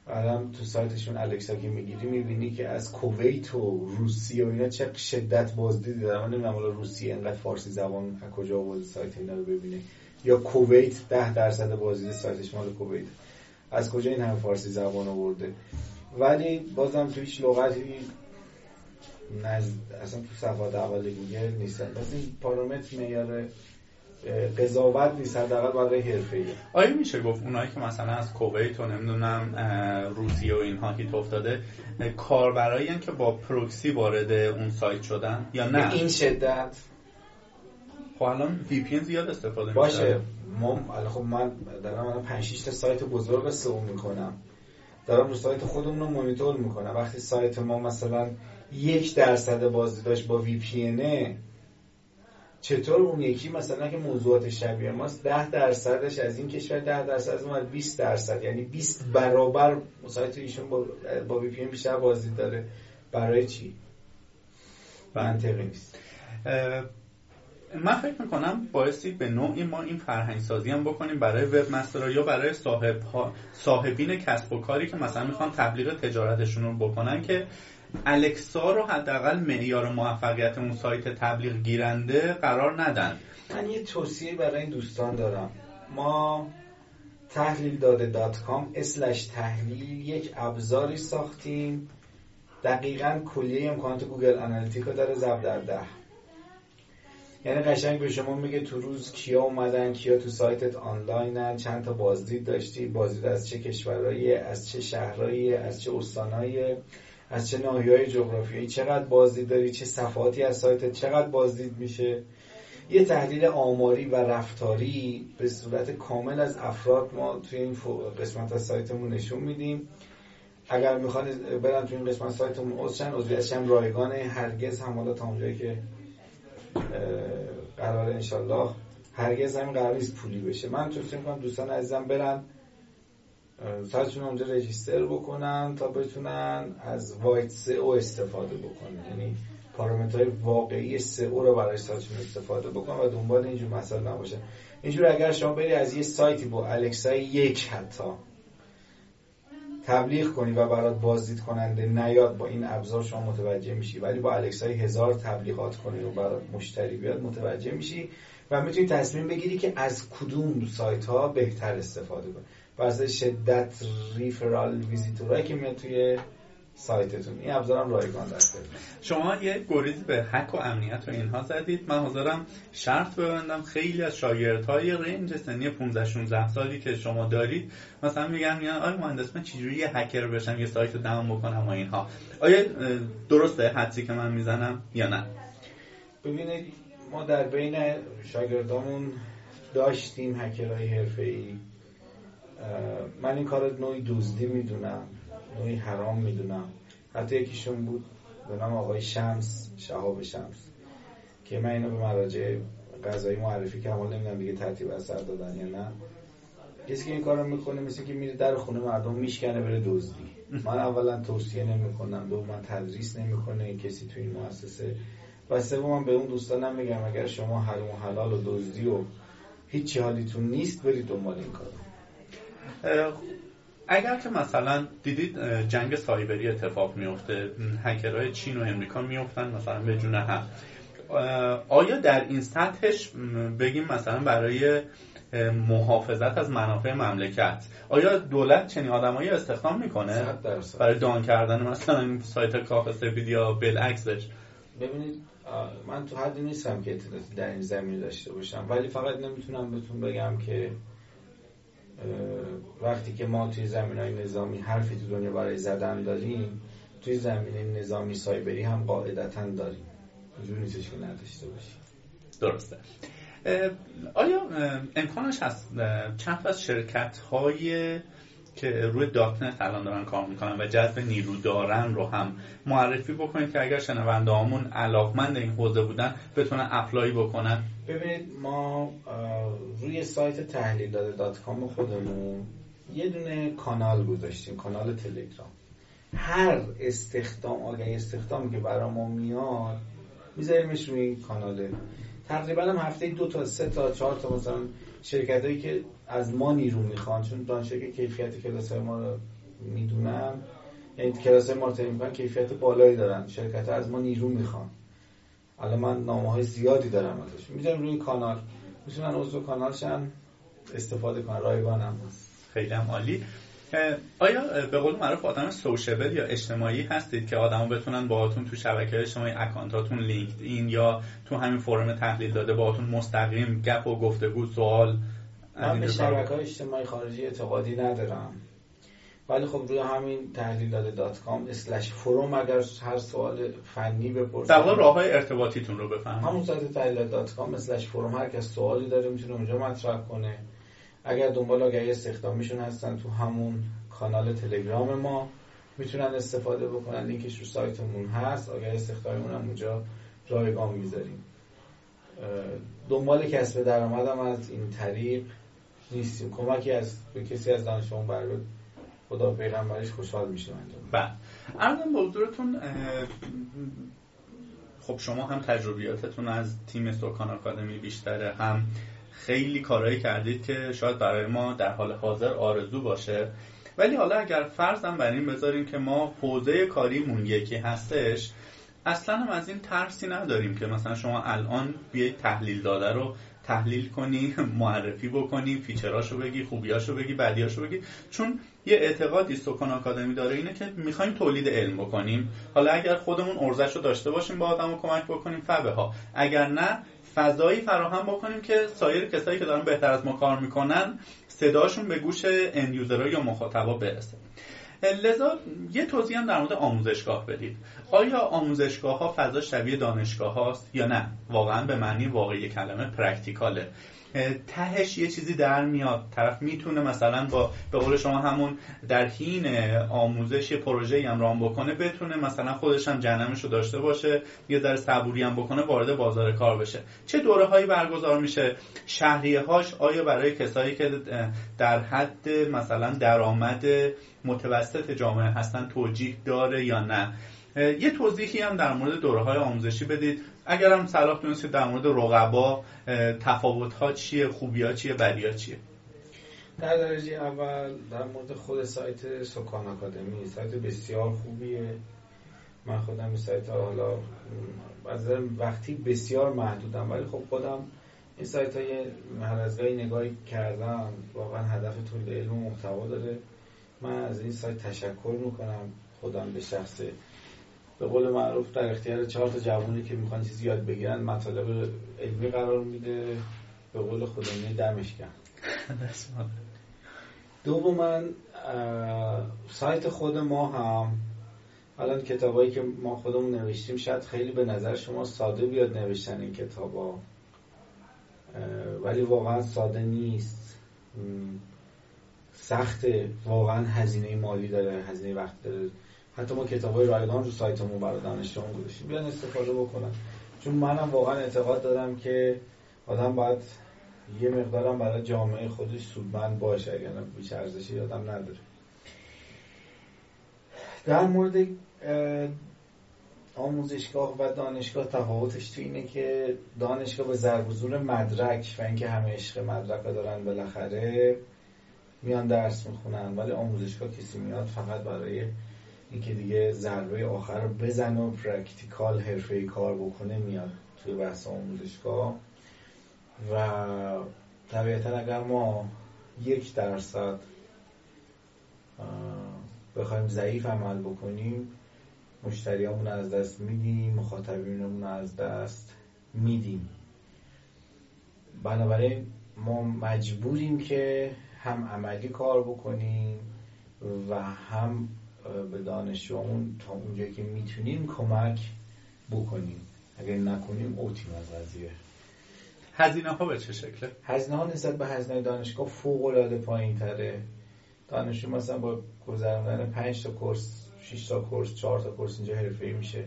بعدم تو سایتشون الکسا که می‌گیری می‌بینی که از کویت و روسیه و اینا چه شدت بازدید دارن. من نمی‌دونم روسیه انقدر فارسی زبان از کجا آورده سایت اینا رو ببینه. یا کویت ده درصد بازدید سایتش مال کویت. از کجا این همه فارسی زبان آورده؟ ولی بازم تو هیچ لغتی نزد... اصلا تو صفحات اول گوگل نیستن پس این پارامتر معیار قضاوت نیست حداقل برای حرفه‌ای. آیا میشه گفت اونایی که مثلا از کویت و نمی‌دونم روسیه و اینها hit افتاده کاربرایی که با پروکسی وارد اون سایت شدن یا نه؟ این شدت. خب الان VPN زیاد استفاده باشه. ما خب من دارم الان 5 6 تا سایت بزرگ سئو می‌کنم. دارم رو سایت خودمون رو مانیتور می‌کنم. وقتی سایت ما مثلا یک درصد بازدیداش با وی پی چطور اون یکی مثلا که موضوعات شبیه ماست 10 درصدش از این کشور 10 درصد از اون 20 درصد. یعنی 20 برابر سایت ایشون با با وی پی بیشتر بازدید داره. برای چی؟ منطقی نیست. من فکر می‌کنم بایستی به نوعی ما این فرهنگ سازی هم بکنیم برای webmaster یا برای صاحب صاحبین کسب و کاری که مثلا می‌خوان تبلیغ تجارتشون رو بکنن که Alexa رو حداقل معیار موفقیت اون سایت تبلیغ گیرنده قرار ندن. من یه توصیه برای این دوستان دارم. ما تحلیل داده dot com slash تحلیل یک ابزاری ساختیم. دقیقا کلیه امکانات Google Analytics داره ضربدر ده. یعنی قشنگ به شما میگه تو روز کیا اومدن کیا تو سایتت آنلاینن چند تا بازدید داشتی بازدید از چه کشورهایی از چه شهرهایی از چه استانایی از چه های جغرافیایی چقدر بازدید داری چه صفحاتی از سایتت چقدر بازدید میشه. یه تحلیل آماری و رفتاری به صورت کامل از افراد ما توی این قسمت از سایتمون نشون میدیم. اگر می‌خوان برن توی این قسمت سایتمون عضو شن رایگانه هرگز هم حالا تا اونجایی که قرار انشالله هرگز همین قرار پولی بشه. من توصیه می‌کنم دوستان عزیزم برن سایتشون اونجا رجیستر بکنن تا بتونن از وایت سئو استفاده بکنن. یعنی پارامترهای واقعی سئو رو برای سایتشون استفاده بکنن و دنبال اینجور مسائل نباشن. اینجور اگر شما بری از یه سایتی با الکسای یک حتی تبلیغ کنی و برات بازدید کننده نیاد با این ابزار شما متوجه میشی. ولی با الکسای هزار تبلیغات کنی و برات مشتری بیاد متوجه میشی و می‌تونی تصمیم بگیری که از کدوم سایت ها بهتر استفاده کنی. واسه شدت ریفرال ویزیتورایی که میاد توی سایتتون. این ابزارم رایگان دسته شما یه گریز به حق و امنیت و اینها زدید. من حاضرم شرط ببندم. خیلی از شاگردهای رنج سنی 15 16 سالی که شما دارید مثلا میگن میگن آیا مهندس من چجوری یه هکر بشم یه سایت رو دمون بکنم و اینها. آیا درسته حدسی که من می‌زنم یا نه؟ ببینید ما در بین شاگردامون داشتیم هکرهای حرفه‌ای. من این کار نوعی دزدی می‌دونم نوعی حرام می‌دونم. حتی یکیشون بود به نام آقای شمس شهاب شمس که من اینو به مراجع غذایی معرفی که حالا نمی‌دونم دیگه ترتیب اثر دادن یا نه. کسی که این کارو می‌کنه مثل که میره در خونه مردم میشکنه بره دزدی. من اولا توصیه نمی‌کنم دو من تدریس نمی‌کنه کسی تو این مؤسسه. و سوم به اون دوستانم میگم اگر شما حرام و حلال و دزدی و هیچی حالیتون نیست برید دنبال این کارو. اگر که مثلا دیدید جنگ سایبری اتفاق میفته هکرهای چین و امریکا میفتن مثلا به جون هم. آیا در این سطحش بگیم مثلا برای محافظت از منافع مملکت آیا دولت چنین آدمایی استخدام می‌کنه؟ برای دان کردن مثلا سایت کاخ سفید یا بالعکسش؟ ببینید من تو حدی نیستم که اطلاعاتی در این زمین داشته باشم ولی فقط نمی‌تونم بهتون بگم که وقتی که ما توی زمین های نظامی حرفی تو دنیا برای زدن داریم توی زمین نظامی سایبری هم قاعدتا داریم. وجود نیستش که نداشته باشیم. درسته. آیا امکانش هست چند از شرکت های که روی .NET الان دارن کار می‌کنن و جذب نیرو دارن رو هم معرفی بکنید که اگر شنونده همون علاقمند این حوزه بودن بتونن apply بکنن. ببینید ما روی سایت تحلیل داده dot com خودمون یه دونه کانال گذاشتیم کانال تلگرام. هر استخدام آگهی استخدام که برای ما میاد میذاریمش روی این کاناله. تقریبا هم هفته دو تا سه تا چهار تا مثلا شرکت هایی که از ما نیرو می‌خوان چون دانشگاه که کیفیت کلاس های ما رو می‌دونن یعنی کلاس های ما رو کیفیت بالایی دارن. شرکت از ما نیرو می‌خوان. الان من نامه های زیادی دارم ازش. می‌ذارم روی کانال. می‌تونن عضو کانال شن استفاده کنن. رایگان هم خیلی هم عالی. آیا به قول معروف آدم sociable یا اجتماعی هستید که آدم بتونن باهاتون تو شبکه اجتماعی account اتون LinkedIn یا تو همین فرم تحلیل داده باهاتون مستقیم گپ و گفتگو سوال من به شبکه اجتماعی خارجی اعتقادی ندارم. ولی خب روی همین تحلیل داده dot com slash forum اگر هر سوال فنی بپرسید در راه های ارتباطیتون رو بفهم همون سایت تحلیل dot com slash forum هر کس سوالی داره می‌تونه اونجا مطرح کنه. اگر دنبال آگهی استخدامیشون هستن تو همون کانال تلگرام ما می‌تونن استفاده بکنن. لینکش رو سایتمون هست. آگهی استخدامیمون هم اونجا رایگان می‌ذاریم. دنبال کسب درآمدم از این طریق نیستیم. کمکی از به کسی از دانشمون بر خدا پیغمبرش خوشحال میشه انجام بله. ارزم با حضورتون خب شما هم تجربیاتتون از تیم سوکان آکادمی بیشتره هم خیلی کارهایی کردید که شاید برای ما در حال حاضر آرزو باشه. ولی حالا اگر فرضم بر این بذاریم که ما حوزه کاریمون یکی هستش اصلا هم از این ترسی نداریم که مثلا شما الان بیایید تحلیل داده رو تحلیل کنی معرفی بکنی فیچراشو بگی خوبیاشو بگی بدیاشو بگی. چون یه اعتقادی سکان آکادمی داره اینه که می‌خوایم تولید علم بکنیم. حالا اگر خودمون ارزش رو داشته باشیم با آدم رو کمک بکنیم فبه ها. اگر نه فضایی فراهم بکنیم که سایر کسایی که دارن بهتر از ما کار می‌کنن صداشون به گوش اندیوزرها یا مخاطبا برسه. لذا یه توضیح هم در مورد آموزشگاه بدید. آیا آموزشگاه ها فضا شبیه دانشگاه هاست یا نه؟ واقعا به معنی واقعی کلمه پرکتیکاله. تهش یه چیزی در میاد. طرف می‌تونه مثلا با به قول شما همون در حین آموزش یه پروژه هم رام بکنه بتونه مثلا خودش هم جنمش رو داشته باشه یه ذره صبوری هم بکنه وارد بازار کار بشه. چه دوره هایی برگزار میشه؟ شهریه هاش آیا برای کسایی که در حد مثلا درآمد متوسط جامعه هستن توجیه داره یا نه؟ یه توضیحی هم در مورد دوره های آموزشی بدید. اگر هم صلاح دونستید در مورد رقبا تفاوت ها چیه خوبی ها چیه بدی ها چیه؟ در درجه اول در مورد خود سایت سکان اکادمی سایت بسیار خوبیه. من خودم این سایت ها حالا از وقتی بسیار محدودم ولی خب خودم این سایت های هر نگاهی کردم واقعا هدف تولید علم و محتوا داره. من از این سایت تشکر می‌کنم خودم به شخص به قول معروف در اختیار چهار تا جوانی که می‌خوان چیزی یاد بگیرن مطالب علمی قرار میده. به قول خودمونی دمش من سایت خود ما هم. الان کتابایی که ما خودمون نوشتیم شاید خیلی به نظر شما ساده بیاد نوشتن این کتابا. ولی واقعا ساده نیست. سخته. واقعا هزینه مالی داره هزینه وقت داره. حتی ما کتاب های رایگان رو سایتمون برای دانشجویان گذاشتیم. بیان استفاده بکنن. چون منم واقعا اعتقاد دارم که آدم باید یه مقدارم برای جامعه خودش سودمند باشه یعنی بیش ارزشی آدم نداره. در مورد آموزشگاه و دانشگاه تفاوتش تو اینه که دانشگاه به ضرب زور مدرک و اینکه همه عشق مدرک دارن بالاخره میان درس می‌خونن ولی آموزشگاه کسی میاد فقط برای اینکه دیگه ضربه آخر رو بزن و practical حرفه کار بکنه میاد توی بحث آموزشگاه و طبیعتا اگر ما یک درصد بخوایم ضعیف عمل بکنیم مشتریامون از دست میدیم مخاطبینمون از دست میدیم. بنابراین ما مجبوریم که هم عملی کار بکنیم و هم به دانشجومون تا اونجایی که می‌تونیم کمک بکنیم. اگر نکنیم اوتیم از قضیه. هزینه ها به چه شکله؟ هزینه ها نسبت به هزینه دانشگاه فوق العاده پایین تره دانشجو مثلا با گذراندن 5 تا کورس 6 تا کورس 4 تا کورس اینجا حرفه‌ای میشه.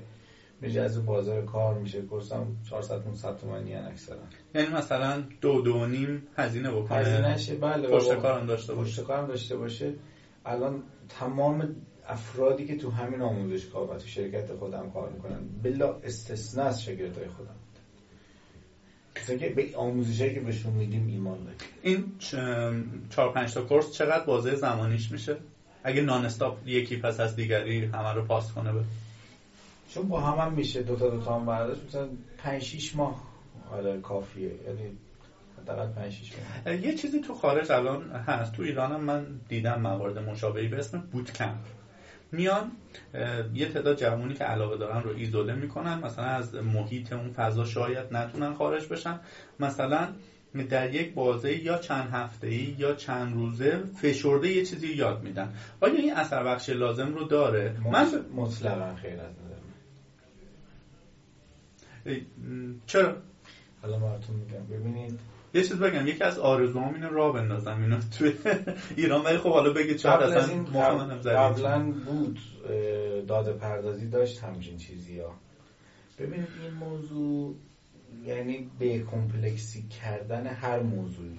میشه از بازار کار میشه. کورس هم 400 500 تومانی اکثرا. یعنی مثلا دو دو نیم هزینه بکنه. هزینه بله پشت کارم داشته باشه. پشت کارم داشته باشه. الان تمام افرادی که تو همین آموزشگاه و تو شرکت خودم کار می‌کنن بلا استثنا از شاگردای خودم. مثلا که به آموزشی که بهشون میدیم ایمان داریم. این چهار پنج تا کورس چقدر بازه زمانیش میشه؟ اگه نان استاپ یکی پس از دیگری همه رو پاس کنه به چون با هم, هم میشه دو تا دو تا هم برداشت مثلا 5 6 ماه. آره کافیه. یعنی حداقل 5 6 ماه. یه چیزی تو خارج الان هست. تو ایران هم من دیدم موارد مشابهی به اسم بوت کمپ میان یه تعداد جوانی که علاقه دارن رو ایزوله می‌کنن. مثلا از محیط اون فضا شاید نتونن خارج بشن. مثلا در یک بازه یا چند هفته ای یا چند روزه فشرده یه چیزی یاد میدن. آیا این اثر بخش لازم رو داره؟ من مطلقا خیر از نظر چرا؟ حالا براتون میگم. ببینید یه چیز بگم یکی از آرزوام اینه راه بندازم اینو توی ایران ولی خب حالا بگید چرا اصلا قبلا بود داده پردازی داشت همچین چیزی ها ببینید این موضوع یعنی به کمپلکسی کردن هر موضوعی.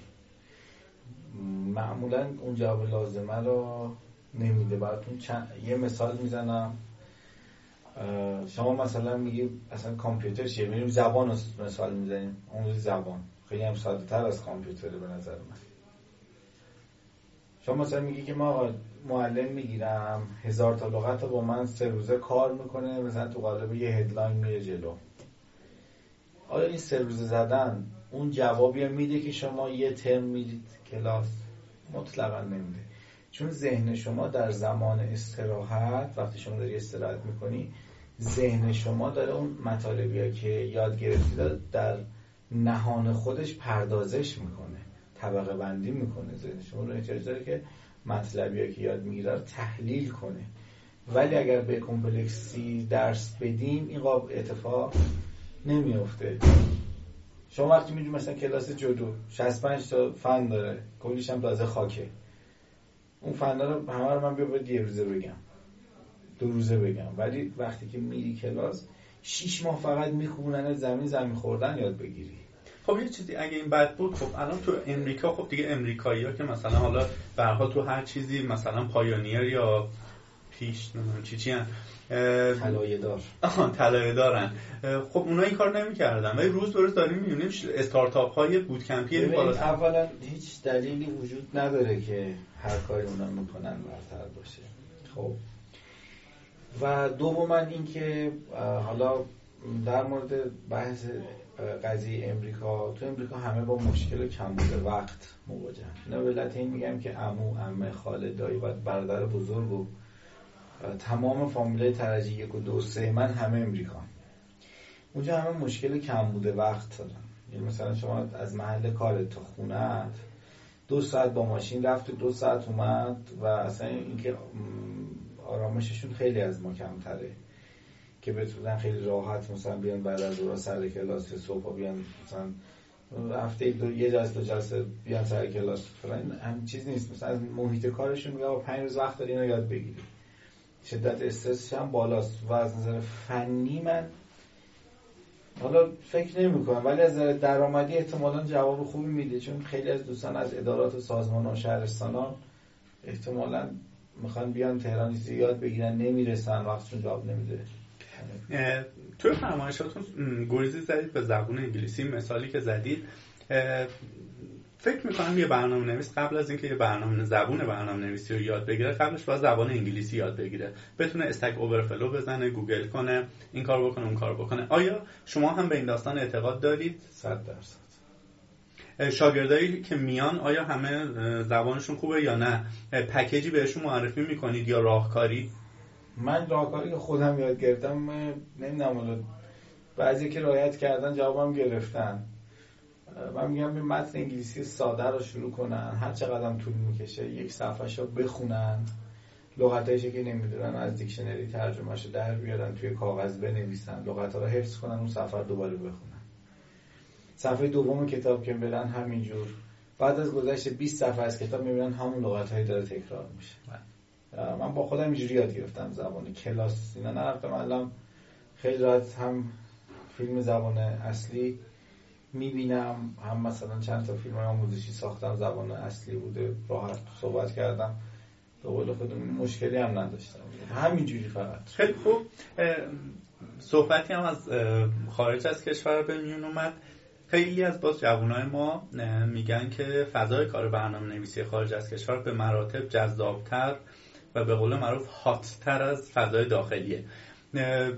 معمولا اون جواب لازمه رو نمیده. براتون چند... یه مثال می‌زنم. شما مثلا میگی اصلا کامپیوتر چیه؟ میریم زبان رو مثال می‌زنیم. اون زبان. خیلی هم ساده تر از کامپیوتره به نظر من. شما مثلا میگی که ما معلم می‌گیرم هزار تا لغت با من سه روزه کار می‌کنه مثلا تو قالب یه هدلاین میره جلو. آیا این سه روزه زدن اون جوابی میده که شما یه ترم می‌دید کلاس؟ مطلقا نمیده. چون ذهن شما در زمان استراحت وقتی شما داری استراحت می‌کنی ذهن شما داره اون مطالبی که یاد گرفتید در نهان خودش پردازش می‌کنه طبقه بندی می‌کنه ذهن شما رو احتیاج داره که مطلبی که یاد می‌گیره تحلیل کنه. ولی اگر به کمپلکسی درس بدیم این قاب اتفاق نمیافته. شما وقتی می‌دونی مثلا کلاس جدو 65 تا فن داره کلیش هم تازه خاکه. اون فنا رو همه رو من بیا باید یه روزه بگم. دو روزه بگم. ولی وقتی که میری کلاس شیش ماه فقط می‌خونن زمین زمین خوردن یاد بگیری. خب یه چیزی اگه این بد بود خب الان تو امریکا خب دیگه امریکایی ها که مثلا حالا برها تو هر چیزی مثلا پایانیر یا پیش چی چی طلایه دار طلایه دارن خب اونا این کار نمی‌کردن. ولی روز به روز داریم می‌بینیم استارتاپ های بود کمپی اولا هیچ دلیلی وجود نداره که هر کاری اونا می‌کنن برتر باشه. خب؟ و دوم این که حالا در مورد بحث قضیه امریکا تو امریکا همه با مشکل کمبود وقت مواجهن. نه به لاتین میگم که امو امه خاله دایی و برادر بزرگ و تمام فامیله ترجی یک و دو سه من همه امریکا اونجا همه مشکل کمبود وقت دارن. یعنی مثلا شما از محل کارت تا خونت دو ساعت با ماشین رفت دو ساعت اومد و اصلا اینکه آرامششون خیلی از ما کمتره. که بتونن خیلی راحت مثلا بیان بعد از دورا سر کلاس صبح بیان مثلا هفته دو یه جلسه دو جلسه بیان سر کلاس. فلان هم چیز نیست. مثلا از محیط کارشون میگه پنج روز وقت داری اینو یاد بگیری شدت استرسش هم بالاست و از نظر فنی من حالا فکر نمی کنم ولی از نظر درآمدی احتمالا جواب خوبی میده. چون خیلی از دوستان از ادارات و سازمان و شهرستان ها احتمالا می‌خوان بیان تهران زیاد بگیرن نمی‌رسن وقتشون جواب نمیده. توی فرمایشاتون گریزی زدید به زبون انگلیسی مثالی که زدید. فکر می‌کنم یه برنامه نویس قبل از اینکه یه برنامه زبون برنامه نویسی رو یاد بگیره قبلش باید زبان انگلیسی یاد بگیره. بتونه Stack Overflow بزنه گوگل کنه این کار بکنه اون کار بکنه. آیا شما هم به این داستان اعتقاد دارید؟ 100 درصد. شاگردایی که میان آیا همه زبانشون خوبه یا نه؟ پکیجی بهشون معرفی می‌کنید یا راهکاری؟ من راهکاری که خودم یاد گرفتم نمی‌دونم بعضی که رعایت کردن جوابم گرفتن. من میگم به متن انگلیسی ساده رو شروع کنن. هر چقدر طول می‌کشه یک صفحه رو بخونن. لغتایشی که نمی‌دونن از دیکشنری ترجمه رو در بیارن توی کاغذ بنویسن. لغت رو حفظ کنن اون صفحه دوباره بخونن. صفحه دوم کتاب که برن همینجور. بعد از گذشت 20 صفحه از کتاب می‌بینن همون لغت هایی داره تکرار میشه. من با خودم اینجوری یاد گرفتم زبان کلاس. اینا نرفتم الان خیلی راحت هم فیلم زبان اصلی می‌بینم هم مثلا چند تا فیلم آموزشی ساختم زبان اصلی بوده راحت صحبت کردم. به قول خودم مشکلی هم نداشتم. همینجوری فقط. خیلی خوب. صحبتی هم از خارج از کشور به میون اومد. خیلی از باز جوانای ما میگن که فضای کار برنامه نویسی خارج از کشور به مراتب جذابتر و به قول معروف هاتتر از فضای داخلیه.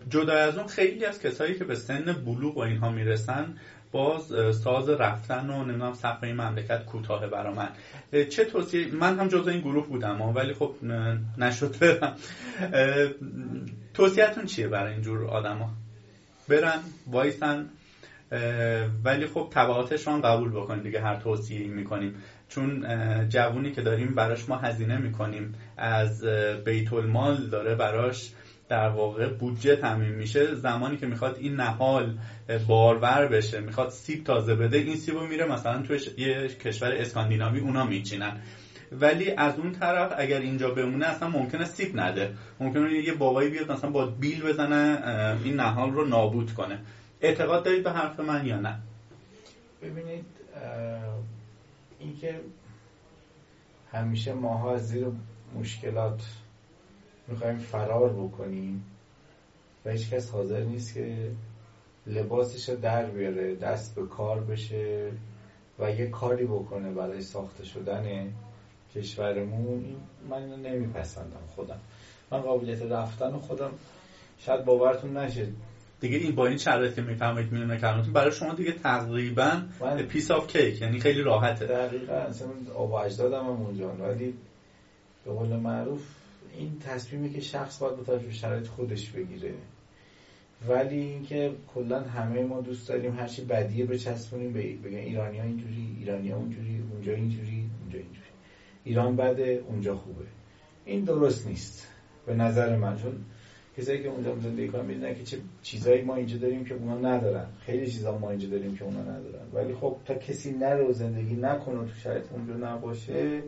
جدا از اون خیلی از کسایی که به سن بلوغ و اینها می‌رسن باز ساز رفتن و نمی‌دونم سفر این مملکت کوتاه برا من. چه توصیه؟ من هم جزء این گروه بودم ولی خب نشد برم توصیهتون چیه برای اینجور آدما برن وایسن. ولی خب تبعاتش رو قبول بکنیم دیگه هر توصیه می‌کنیم. چون جوونی که داریم براش ما هزینه می‌کنیم. از بیت المال داره براش در واقع بودجه تامین میشه. زمانی که می‌خواد این نهال بارور بشه می‌خواد سیب تازه بده این سیب رو میره مثلا توی یه کشور اسکاندیناوی اونا میچینن. ولی از اون طرف اگر اینجا بمونه اصلا ممکنه سیب نده. ممکنه یه بابایی بیاد مثلا با بیل بزنه این نهال رو نابود کنه. اعتقاد دارید به حرف من یا نه؟ ببینید اینکه همیشه ماها زیر مشکلات می‌خوایم فرار بکنیم و هیچ کس حاضر نیست که لباسش رو در بیاره دست به کار بشه و یه کاری بکنه برای ساخته شدن کشورمون. من اینو نمیپسندم خودم. من قابلیت رفتن خودم شاید باورتون نشه. دیگه این با این شرایط که می‌فهمید میونه کلماتون برای شما دیگه تقریبا piece of cake یعنی خیلی راحته. دقیقا اصلا آبا اجدادم هم اونجا ولی به قول معروف این تصمیمی که شخص باید با به شرایط خودش بگیره. ولی اینکه کلا همه ما دوست داریم هرچی بدیه بچسبونیم بگن ایرانی ها اینجوری ایرانی ها اونجوری اونجا اینجوری اونجا اینجوری. ایران بده اونجا خوبه. این درست نیست. به نظر من چون کسایی که اونجا زندگی کنن می‌دونن که چه چیزایی ما اینجا داریم که اونا ندارن. خیلی چیزا ما اینجا داریم که اونا ندارن. ولی خب تا کسی نره و زندگی نکنه تو شرایط اونجا نباشه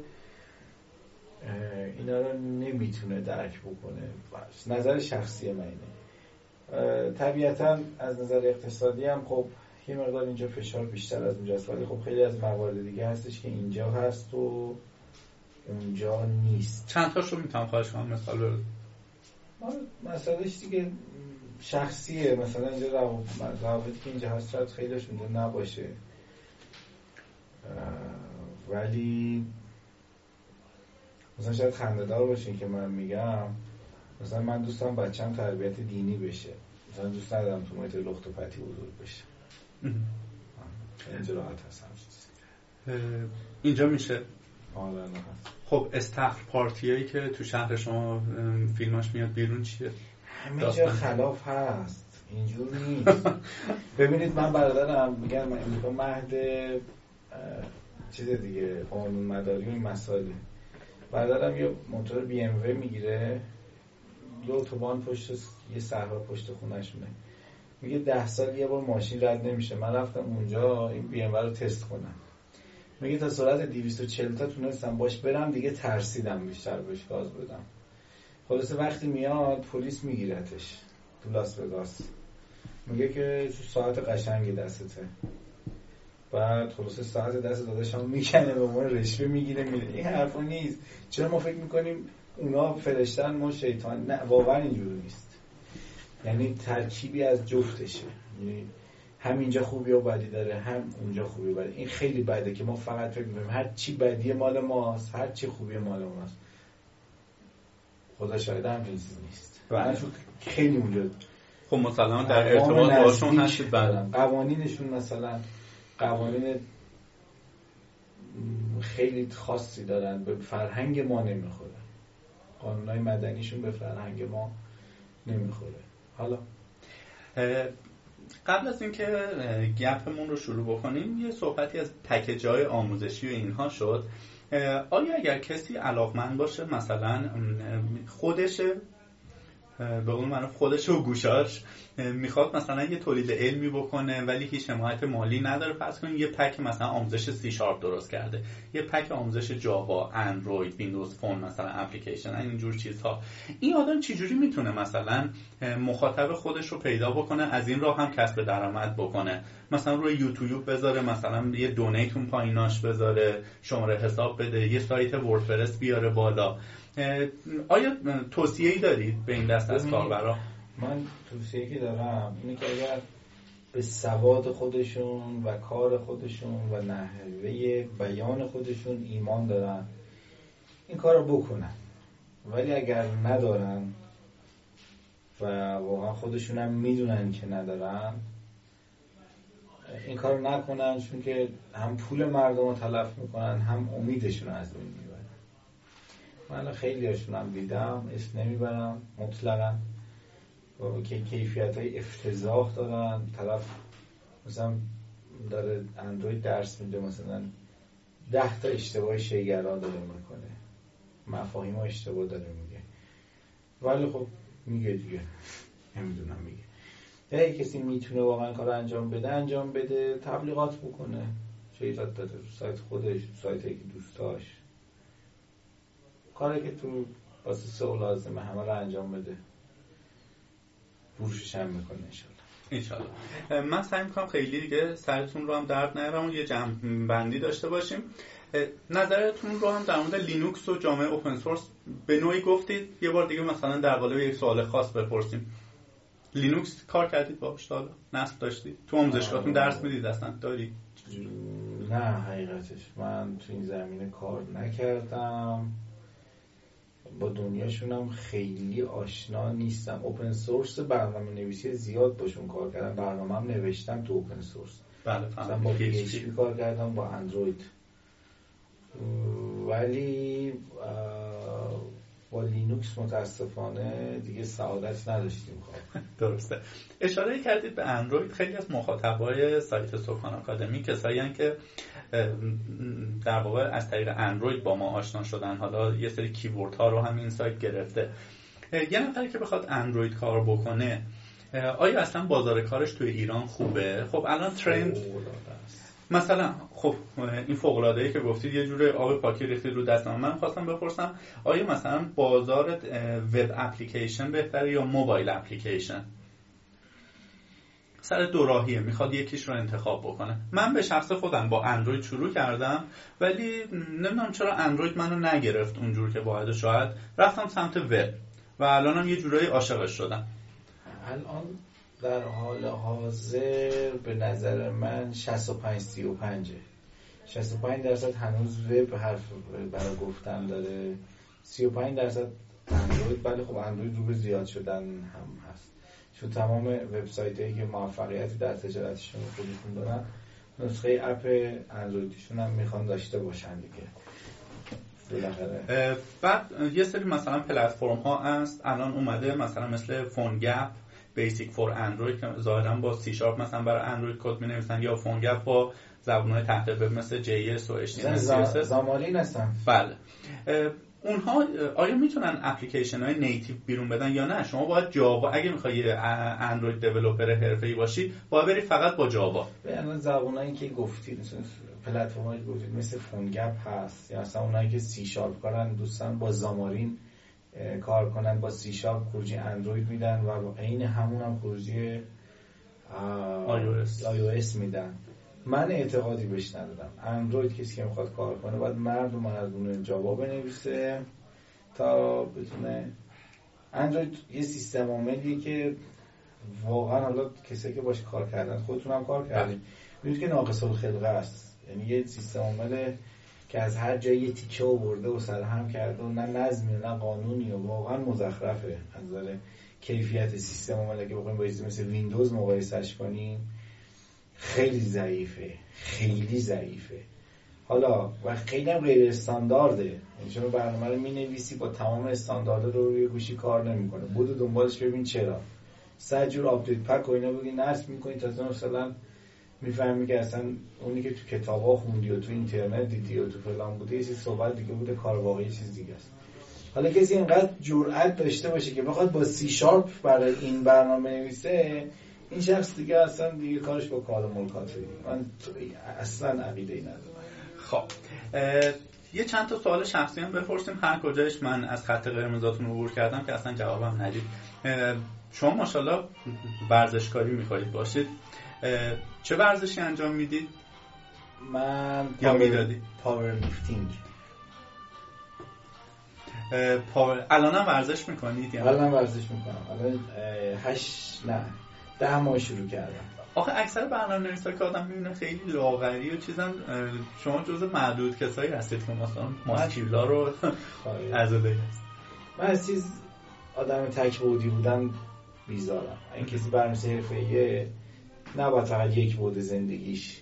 اینا رو نمی‌تونه درک بکنه. نظر شخصی من اینه. طبیعتا از نظر اقتصادی هم خب یه مقدار اینجا فشار بیشتر از اونجاست. ولی خب خیلی از موارد دیگه هستش که اینجا هست و اونجا نیست. چند تاشو می‌تونم خواهش کنم؟ مثال مسئلهش دیگه شخصیه. مثلا اینجا روابطی که اینجا هست شاید خیلیش اونجا نباشه. ولی مثلا شاید خندهدار باشین که من میگم. مثلا من دوستم بچم تربیت دینی بشه. مثلا دوست ندارم تو محیط لخت و پتی بزرگ بشه. اینجا راحت هستم. اینجا میشه. آره خب استخر پارتیایی که تو شهر شما فیلماش میاد بیرون چیه؟ همه جا خلاف هست. اینجور نیست. ببینید من برادرم میگم امریکا مهد چیز دیگه قانون مداری و این مسائله برادرم یه موتور بی ام و می‌گیره دو اتوبان پشت یه صحرا پشت خونهشونه میگه ده سال یه بار ماشین رد نمیشه. من رفتم اونجا این بی ام رو تست کنم. میگه تا سرعت 240 تا تونستم باش برم دیگه ترسیدم بیشتر بهش گاز بدم. خلاصه وقتی میاد پلیس میگیرتش. تو لاس وگاس. میگه که ساعت قشنگی دستته. بعد خلاصه ساعت دست داداش هم می‌کنه به ما رشوه می‌گیره میره. این حرفا نیست. چرا ما فکر می‌کنیم اونا فرشتن ما شیطان؟ نه واقعا اینجوری نیست. یعنی ترکیبی از جفتشه. یعنی هم اینجا خوبی و بدی داره هم اونجا خوبی و بدی. این خیلی بده که ما فقط فکر می‌کنیم هر چی بدی مال ماست هر چی خوبی مال ماست. خدا شاید هم چیزی نیست. بله. خیلی اونجا خب مثلا در ارتباط باشون هستید بعدم قوانینشون مثلا قوانین خیلی خاصی دارن به فرهنگ ما نمی‌خوره. قانونهای مدنیشون به فرهنگ ما نمی‌خوره. حالا؟ قبل از اینکه گپمون رو شروع بکنیم یه صحبتی از پکیج های آموزشی و اینها شد. آیا اگر کسی علاقمند باشه مثلا خودش به قول من خودش و گوشاش می‌خواد مثلا یه تولید علمی بکنه ولی هیچ حمایت مالی نداره. پس کنیم یه پک مثلا آموزش سی شارپ درست کرده. یه پک آموزش جاوا اندروید ویندوز فون مثلا اپلیکیشن اینجور چیزها. این آدم چجوری می‌تونه مثلا مخاطب خودش رو پیدا بکنه از این راه هم کسب درآمد بکنه؟ مثلا روی یوتیوب بذاره مثلا یه دونیتون پاییناش بذاره شماره حساب بده یه سایت وردپرس بیاره بالا. آیا توصیه ای دارید به این دست از کاربرا؟ من توصیه که دارم اینه که اگر به سواد خودشون و کار خودشون و نحوه بیان خودشون ایمان دارن این کار رو بکنن. ولی اگر ندارن و واقعا خودشون هم می‌دونن که ندارن این کار نکنن چون که هم پول مردم رو تلف می‌کنن هم امیدشون از بین من خیلی هاشون هم دیدم اسم نمی‌برم مطلقا. که کیفیت های افتضاح دارن. طرف مثلا داره اندروید درس میده مثلا ده تا اشتباه شیگرا داره می‌کنه. مفاهیم اشتباه داره میگه. ولی خب میگه دیگه. نمی‌دونم میگه. اگه کسی می‌تونه واقعا کار انجام بده انجام بده تبلیغات بکنه. ایجاد داده سایت خودش سایت که دوست داشت. کاری که تو واسه سو لازمه همه رو انجام بده. فروشش هم می‌کنه انشالله. انشالله. من سعی می‌کنم خیلی دیگه سرتون رو هم درد نیارم و یه جمع بندی داشته باشیم. نظرتون رو هم در مورد لینوکس و جامعه open source به نوعی گفتید؟ یه بار دیگه مثلا در قالب یک سوال خاص بپرسیم. لینوکس کار کردید باش حالا نصب داشتید؟ تو آموزشگاهتون درس می‌دید اصلا؟ داری؟ نه حقیقتش. من تو این زمینه کار نکردم. با دنیاشونم خیلی آشنا نیستم. open source برنامه نویسی زیاد باشون کار کردم. برنامه هم نوشتم تو open source بله مثلا با کار کردم با اندروید ولی با لینوکس متاسفانه دیگه سعادت نداشتیم خب. درسته. اشاره کردید به اندروید. خیلی از مخاطبای سایت سکان آکادمی کسایی که در واقع از طریق اندروید با ما آشنا شدن. حالا یه سری کیورد ها رو هم این سایت گرفته. یه نفری که بخواد اندروید کار بکنه آیا اصلا بازار کارش توی ایران خوبه؟ خب الان ترند مثلا خب این فوق العاده که گفتید یه جوره آب پاکی ریختید رو دستم من. خواستم بپرسم آیا مثلا بازار وب اپلیکیشن بهتره یا موبایل اپلیکیشن؟ سر دو راهیه می‌خواد یکیش رو انتخاب بکنه. من به شخص خودم با اندروید شروع کردم ولی نمی‌دونم چرا اندروید منو نگرفت اونجور که باید شاید. رفتم سمت وب و الانم یه جورایی عاشقش شدم. الان در حال حاضر به نظر من 65 35 65 درصد هنوز وب حرف برای گفتن داره. 35 درصد اندروید بله خب اندروید رو به زیاد شدن هم هست. چون تمام وبسایت هایی که موفقیتی در تجارتشون خودشون دارن نسخه اپ اندرویدشون هم می‌خوان داشته باشن دیگه. بعد یه سری مثلا پلتفرم ها هست. الان اومده مثلا مثل PhoneGap Basic for Android که ظاهرا با سی شارپ مثلا برای اندروید کد می نویسن یا PhoneGap با زبان‌های تحت وب مثل JS و HTML ای هستن بله. اونها آیا می‌تونن اپلیکیشن های native بیرون بدن یا نه؟ شما باید جاوا اگه می‌خوای یه Android developer حرفه‌ای باشی باید بری فقط با جاوا. به زبانایی که گفتید مثل پلتفرمایی گفتید مثل PhoneGap هست یا مثلا اونایی که سی شارپ کارن دوستان با Xamarin کار کنن با سی شارپ خروجی اندروید میدن و عین همون هم خروجی iOS. میدن. من اعتقادی بهش ندارم. اندروید کسی که می‌خواد کار کنه باید مرد و مردونه جاوا بنویسه تا بتونه اندروید یه سیستم عاملیه که واقعا حالا کسی که باش کار کردن خودتون هم کار کردین. می‌دونید که ناقص الخلقه است. یعنی یه سیستم عامل که از هر جایی تیکه آورده و سرهم کرده و نه نظمی نه قانونی و واقعا مزخرفه از نظر کیفیت سیستم عامل که بخوایم با مثل ویندوز مقایسش کنیم خیلی ضعیفه. خیلی ضعیفه. حالا و خیلی هم غیر استاندارده. شما برنامه رو می‌نویسی با تمام استاندارد رو روی گوشی کار نمی‌کنه. بود دنبالش ببین چرا. صد جور update pack و اینا بگی نصب می‌کنی تا مثلا می‌فهمی که اصلا اونی که تو کتابا خوندی و تو اینترنت دیدی و تو فلان بوده یه صحبت دیگه بوده کار واقعی چیز دیگه است. حالا کسی اینقدر جرأت داشته باشه که بخواد با سی شارپ برای این برنامه نویسه این شخص دیگه اصلا دیگه کارش با کرام الکاتبینه من اصلا عقیده ای ندارم. خب یه چند تا سوال شخصی هم بپرسیم. هر کجایش من از خط قرمزاتون عبور کردم که اصلا جوابم ندید. شما ماشاءالله ورزشکاری می‌خواهید باشید. چه ورزشی انجام می‌دید؟ من یا می‌دادی؟ powerlifting power... الان هم ورزش می‌کنید؟ الان هم ورزش می‌کنم. الان هشت نه ده ماه شروع کردم. آخه اکثر برنامه نویسا که آدم می‌بینه خیلی لاغری و چیزن شما جز معدود کسایی هستید که مثلا muscular و از هست من از چیز آدم تک بودی بودن بیزارم. این کسی برنامه حرفه‌ایه. نباید فقط یک بود زندگیش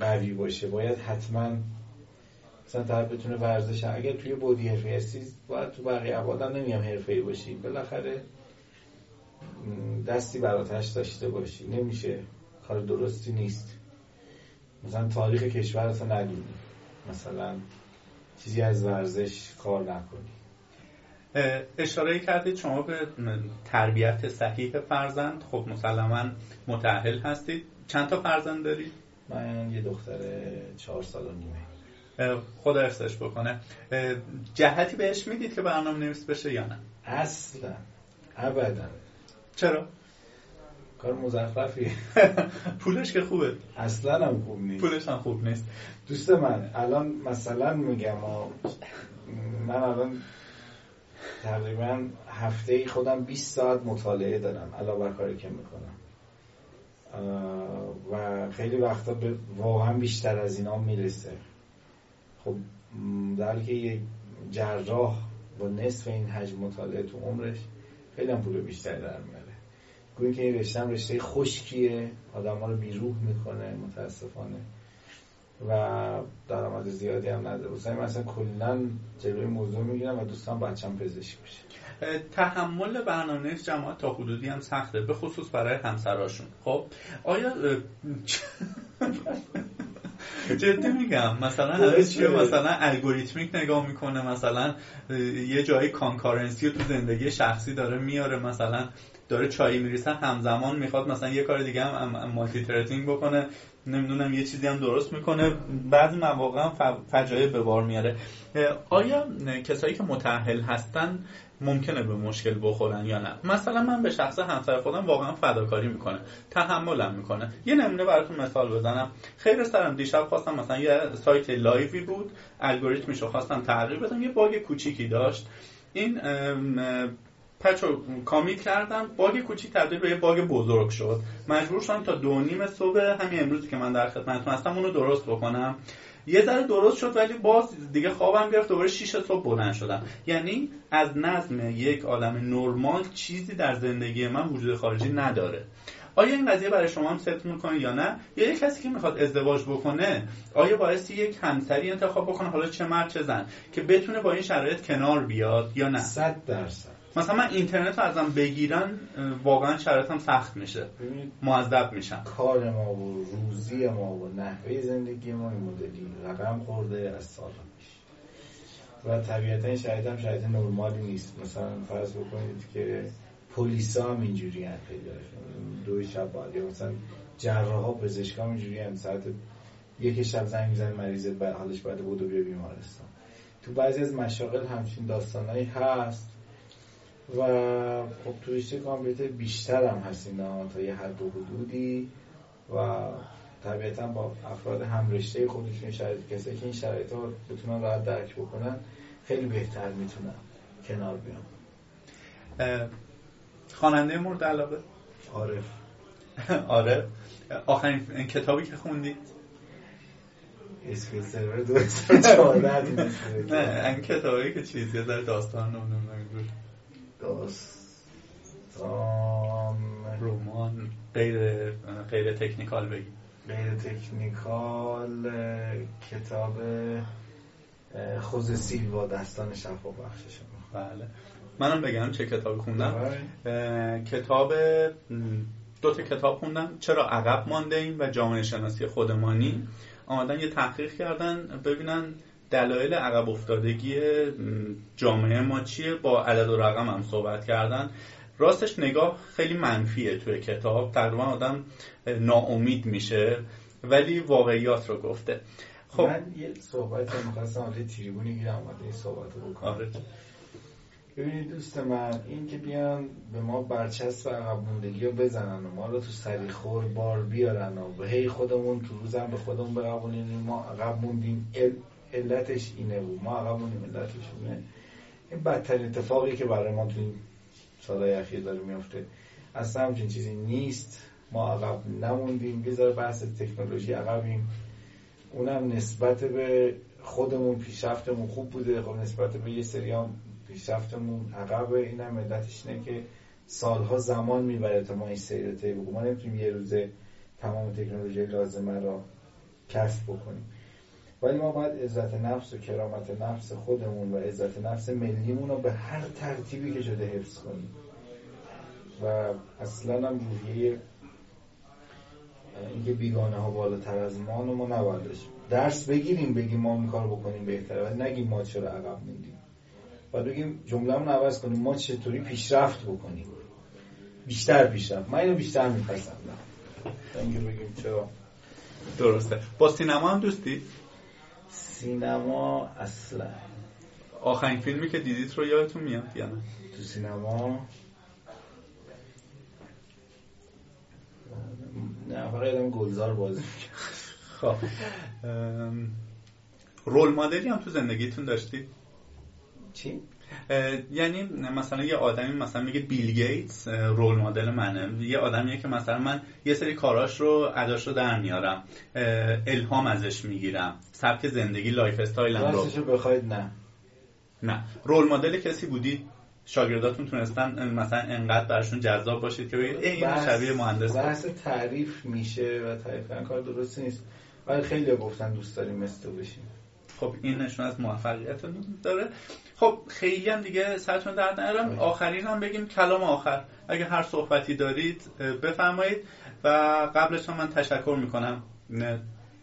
قوی باشه. باید حتما مثلا طرف بتونه ورزش اگر توی بودی حرفه هستی باید تو بقیه عبادم نمیم حرفه باشی. بالاخره دستی براتش داشته باشی. نمیشه. کار درستی نیست. مثلا تاریخ کشور اصلا ندونی مثلا چیزی از ورزش کار نکنی. اشاره کردید شما به تربیت صحیح فرزند خب مسلما متعهل هستید. چند تا فرزند دارید؟ من یه دختر چهار سال و نیمه. خدا افزش بکنه. جهتی بهش می‌دید که برنامه نویس بشه یا نه؟ اصلا. ابدا. چرا؟ کار مزخرفیه. پولش که خوبه. اصلا هم خوب نیست. پولش هم خوب نیست. دوست من الان مثلا میگم من الان تقریبا هفته خودم 20 ساعت مطالعه دارم علاوه بر کاری که می‌کنم. و خیلی وقتا به واقعا بیشتر از اینا می‌رسه. خب در که یک جراح با نصف این حجم مطالعه تو عمرش خیلی هم پول بیشتری در میاره. گویی که این رشته هم رشته خشکیه آدم ها رو بیروح می‌کنه متاسفانه. و درآمد زیادی هم نداره. مثلا مثلا کلا جلوی موضوع می‌گیرم و دوستان بچم پزشک بشه تحمل برنامه جماعت تا حدودی هم سخته به خصوص برای همسراشون. خب آیا جدی میگم مثلا همه چیه مثلا الگوریتمیک نگاه می‌کنه مثلا یه جایی concurrency رو تو زندگی شخصی داره میاره مثلا داره چای میریسه همزمان می‌خواد مثلا یه کار دیگه هم multithreading بکنه. نمی‌دونم یه چیزی هم درست می‌کنه. بعضی مواقع هم فجایع به بار میاره. آیا کسایی که متأهل هستن ممکنه به مشکل بخورن یا نه؟ مثلا من به شخص همسر خودم واقعا فداکاری می‌کنه تحملم می‌کنه. یه نمونه براتون مثال بزنم. خیر سرم دیشب خواستم مثلا یه سایت live ی بود الگوریتمشو خواستم تغییر بدم یه باگ کوچیکی داشت. این پچ رو کامیت کردم. باگ کوچیک تبدیل به یه باگ بزرگ شد. مجبور شدم تا دو نیم صبح همین امروزی که من در خدمتتون هستم اونو درست بکنم. یه ذره درست شد ولی باز دیگه خوابم گرفت. دوباره 6 صبح بلند شدم. یعنی از نظم یک عالم نرمال چیزی در زندگی من وجود خارجی نداره. آیا این قضیه برای شما هم ست می‌کنه یا نه؟ یا یک کسی که می‌خواد ازدواج بکنه آیا باعث یک همسری انتخاب بکنه؟ حالا چه مرد چه زن؟ که بتونه با این شرایط کنار بیاد یا نه؟ صد درصد. مثلا من اینترنت رو ازم بگیرن واقعا شرایطم سخت میشه. معذب میشم. کار ما و روزی ما و نحوه زندگی ما این مدلی رقم خورده از سال پیش. و طبیعتا این شرایط هم شرایط نرمالی نیست. مثلا فرض بکنید که پلیسا هم اینجوری هم دو شب باید یا مثلا جراح ها پزشکا هم اینجوری هم ساعت یک شب زنگ می‌زنه مریض حالش باید بود و بیا بیمارستان. تو بعضی از مشاغل همچین داستانهایی هست. و خب توریست کامپیوتر بیشتر هم هست اینا تا یه حد و حدودی و طبیعتا با افراد هم رشته خودشون شرایط کسی که این شرایط ها بتونن راحت درک بکنن خیلی بهتر می‌تونن کنار بیان. خواننده مورد علاقه؟ عارف. آره آخرین کتابی که خوندی؟ اسکیل سرور دو نه این کتابی که چیزی داره داستان نمی‌دونم داستان رمان غیر غیر تکنیکال بگی. غیر تکنیکال کتاب خوز سیلوا دستان شفا بخشش بله. منم بگم چه کتابی خوندم. کتاب دو تا کتاب خوندم. چرا عقب مانده ایم و جامعه شناسی خودمانی آمدن یه تحقیق کردن ببینن دلایل عقب افتادگی جامعه ما چیه؟ با عدد و رقم هم صحبت کردن. راستش نگاه خیلی منفیه توی کتاب. تقریبا آدم ناامید میشه ولی واقعیات رو گفته. خب. من یه صحبت رو می‌خواستم آره تریبونی گیرم آمده این صحبت رو بکنم. آره. ببینید دوست من این که بیان به ما برچسب عقب موندگی رو بزنن و ما رو تو سریخور بار بیارن و هی خودمون تو روزم به خودمون بقبولیم ما عقب موندیم علتش اینه بود ما عقب مونیم علتش اینه این بدترین اتفاقی که برای ما تو این سالهای اخیر داره میفته اصلا همچین چیزی نیست. ما عقب نموندیم. بذار بحث تکنولوژی عقبیم. اونم نسبت به خودمون پیشرفتمون خوب بوده. خب نسبت به یه سری هم پیشرفتمون عقب اینم علتش اینه که سالها زمان می‌بره تا ما این سیر طی ما نمی‌تونیم یه روزه تمام تکنولوژی لازمه را کسب بکنیم. ولی ما باید عزت نفس و کرامت نفس خودمون و عزت نفس ملیمون رو به هر ترتیبی که شده حفظ کنیم. و اصلا هم روحیه اینکه بیگانه ها بالاتر از ما رو ما نباید درس بگیریم بگیم ما این کار بکنیم بهتره ولی نگیم ما چرا عقب موندیم. و بگیم جملهمون عوض کنیم ما چطوری پیشرفت بکنیم؟ بیشتر پیشرفت. من اینو بیشتر میپسندم. اینکه بگیم چرا. درسته. با سینما هم دوستی؟ سینما اصلا آخرین فیلمی که دیدید رو یادتون میاد یا نه؟ تو سینما. نه فقط یادم گلزار بازی خب. رول مدلی هم تو زندگیتون داشتید چی؟ یعنی مثلا یه آدمی مثلا میگه بیل گیتس رول مدل منه. یه آدمیه که مثلا من یه سری کاراش رو اداش رو در میارم الهام ازش می‌گیرم سبک زندگی lifestyle م رو. بخواید نه. نه. role model کسی بودی؟ شاگرداتون تونستن مثلا انقدر براشون جذاب باشید که بگید این شبیه مهندس بحث تعریف میشه و تعریف کار درست نیست. ولی خیلی گفتن دوست داریم مثل بشیم. خب این نشون از موفقیت داره. خب خیلی هم دیگه سرتون درد نرم آخرین هم بگیم کلام آخر. اگه هر صحبتی دارید بفرمایید. و قبلش هم من تشکر می‌کنم.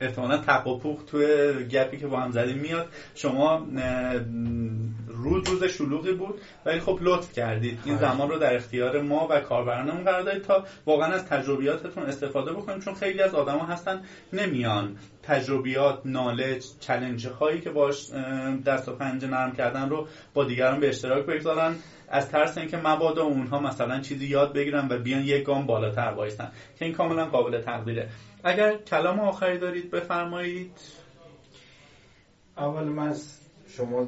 احتمالا تق و پوخ توی گپی که با هم زدیم میاد. شما روز روز شلوغی بود ولی خب لطف کردید. این. زمان رو در اختیار ما و کاربرانمون قرار دادید تا واقعا از تجربیاتتون استفاده بکنیم چون خیلی از آدما هستن نمیان تجربیات نالج چلنج هایی که باش دست و پنجه نرم کردن رو با دیگران به اشتراک بگذارن. از ترس اینکه مبادا اونها مثلا چیزی یاد بگیرن و بیان یک گام بالاتر وایسن. که این کاملا قابل تقدیره اگر کلام آخری دارید بفرمایید. اول من از شما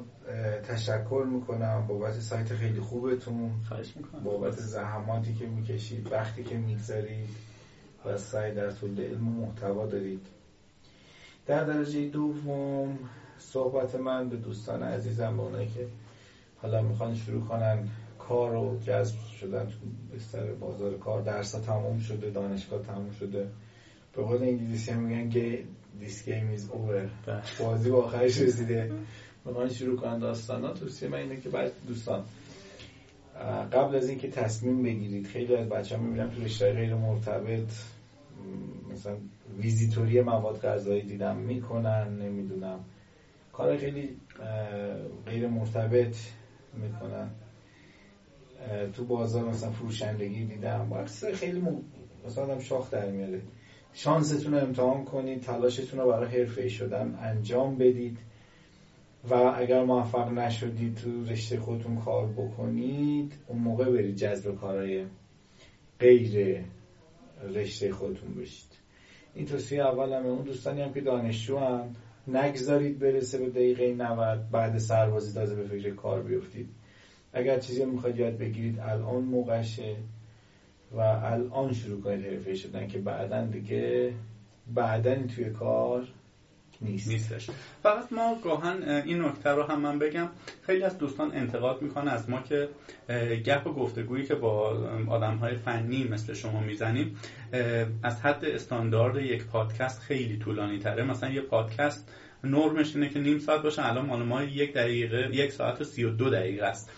تشکر می‌کنم بابت سایت خیلی خوبتون. خواهش می‌کنم. بابت زحماتی که می‌کشید وقتی که می‌گذارید و سعی در طول علم و محتوا دارید. در درجه دوم صحبت من به دوستان عزیزم به اونایی که حالا می‌خوان شروع کنن کار رو جذب شدن تو بستر بازار کار. درس تموم شده دانشگاه تموم شده. به قول انگلیسی هم میگن که this game is over. بازی با آخرش رسیده. می‌خوان شروع کنن داستانا. توصیه من اینه که بعد دوستان قبل از اینکه تصمیم بگیرید خیلی از بچه ها می‌بینم تو رشته غیر مرتبط مثلا ویزیتوری مواد غذایی دیدم می‌کنن نمی‌دونم. کار خیلی غیر مرتبط. می‌کنن. تو بازار مثلا فروشندگی دیدم. باید خیلی مثلا آدم شاخ در میاره. شانستون رو امتحان کنید تلاشتون رو برای حرفه شدن انجام بدید و اگر موفق نشدید تو رشته خودتون کار بکنید اون موقع برید جذب کارهای غیر رشته خودتون بشید. این توصیه اول همه اون دوستانی هم که دانشجو هم نگذارید برسه به دقیقه 90 بعد سربازی تازه به فکر کار بیفتید. اگر چیزی می‌خواید یاد بگیرید الان موقعشه و الان شروع کنید حرفه شدن که بعدا دیگه بعدا توی کار نیست. نیستش. فقط ما گاهن این نکته رو هم من بگم. خیلی از دوستان انتقاد می‌کنه از ما که گپ و گفتگویی که با آدم های فنی مثل شما می‌زنیم از حد استاندارد یک پادکست خیلی طولانی تره. مثلا یه پادکست نرمش اینه که نیم ساعت باشه الان مال ما یک دقیقه یک ساعت و سی و دو دقیقه است.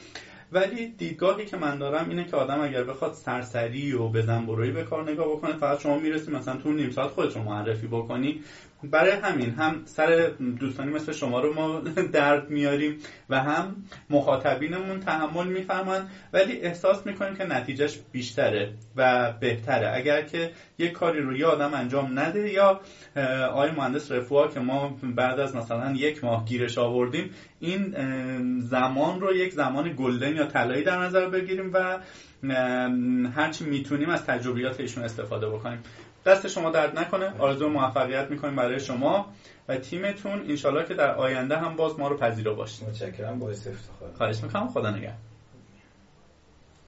ولی دیدگاهی که من دارم اینه که آدم اگر بخواد سرسری و بزن بروی به کار نگاه بکنه فقط شما می‌رسی مثلا تو نیم ساعت خودت رو معرفی بکنی. برای همین هم سر دوستانی مثل شما رو ما درد میاریم و هم مخاطبینمون تحمل می‌فهمن ولی احساس می‌کنیم که نتیجهش بیشتره و بهتره. اگر که یک کاری رو یا آدم انجام نده یا آقای مهندس رفوها که ما بعد از مثلا یک ماه گیرش آوردیم این زمان رو یک زمان گلدن یا طلایی در نظر بگیریم و هرچی می‌تونیم از تجربیات ایشون استفاده بکنیم. دست شما درد نکنه. آرزو موفقیت می‌کنیم برای شما و تیمتون. انشالله که در آینده هم باز ما رو پذیرا باشید. متشکرم. باعث افتخار. خواهش می‌کنم. خدا نگهدار.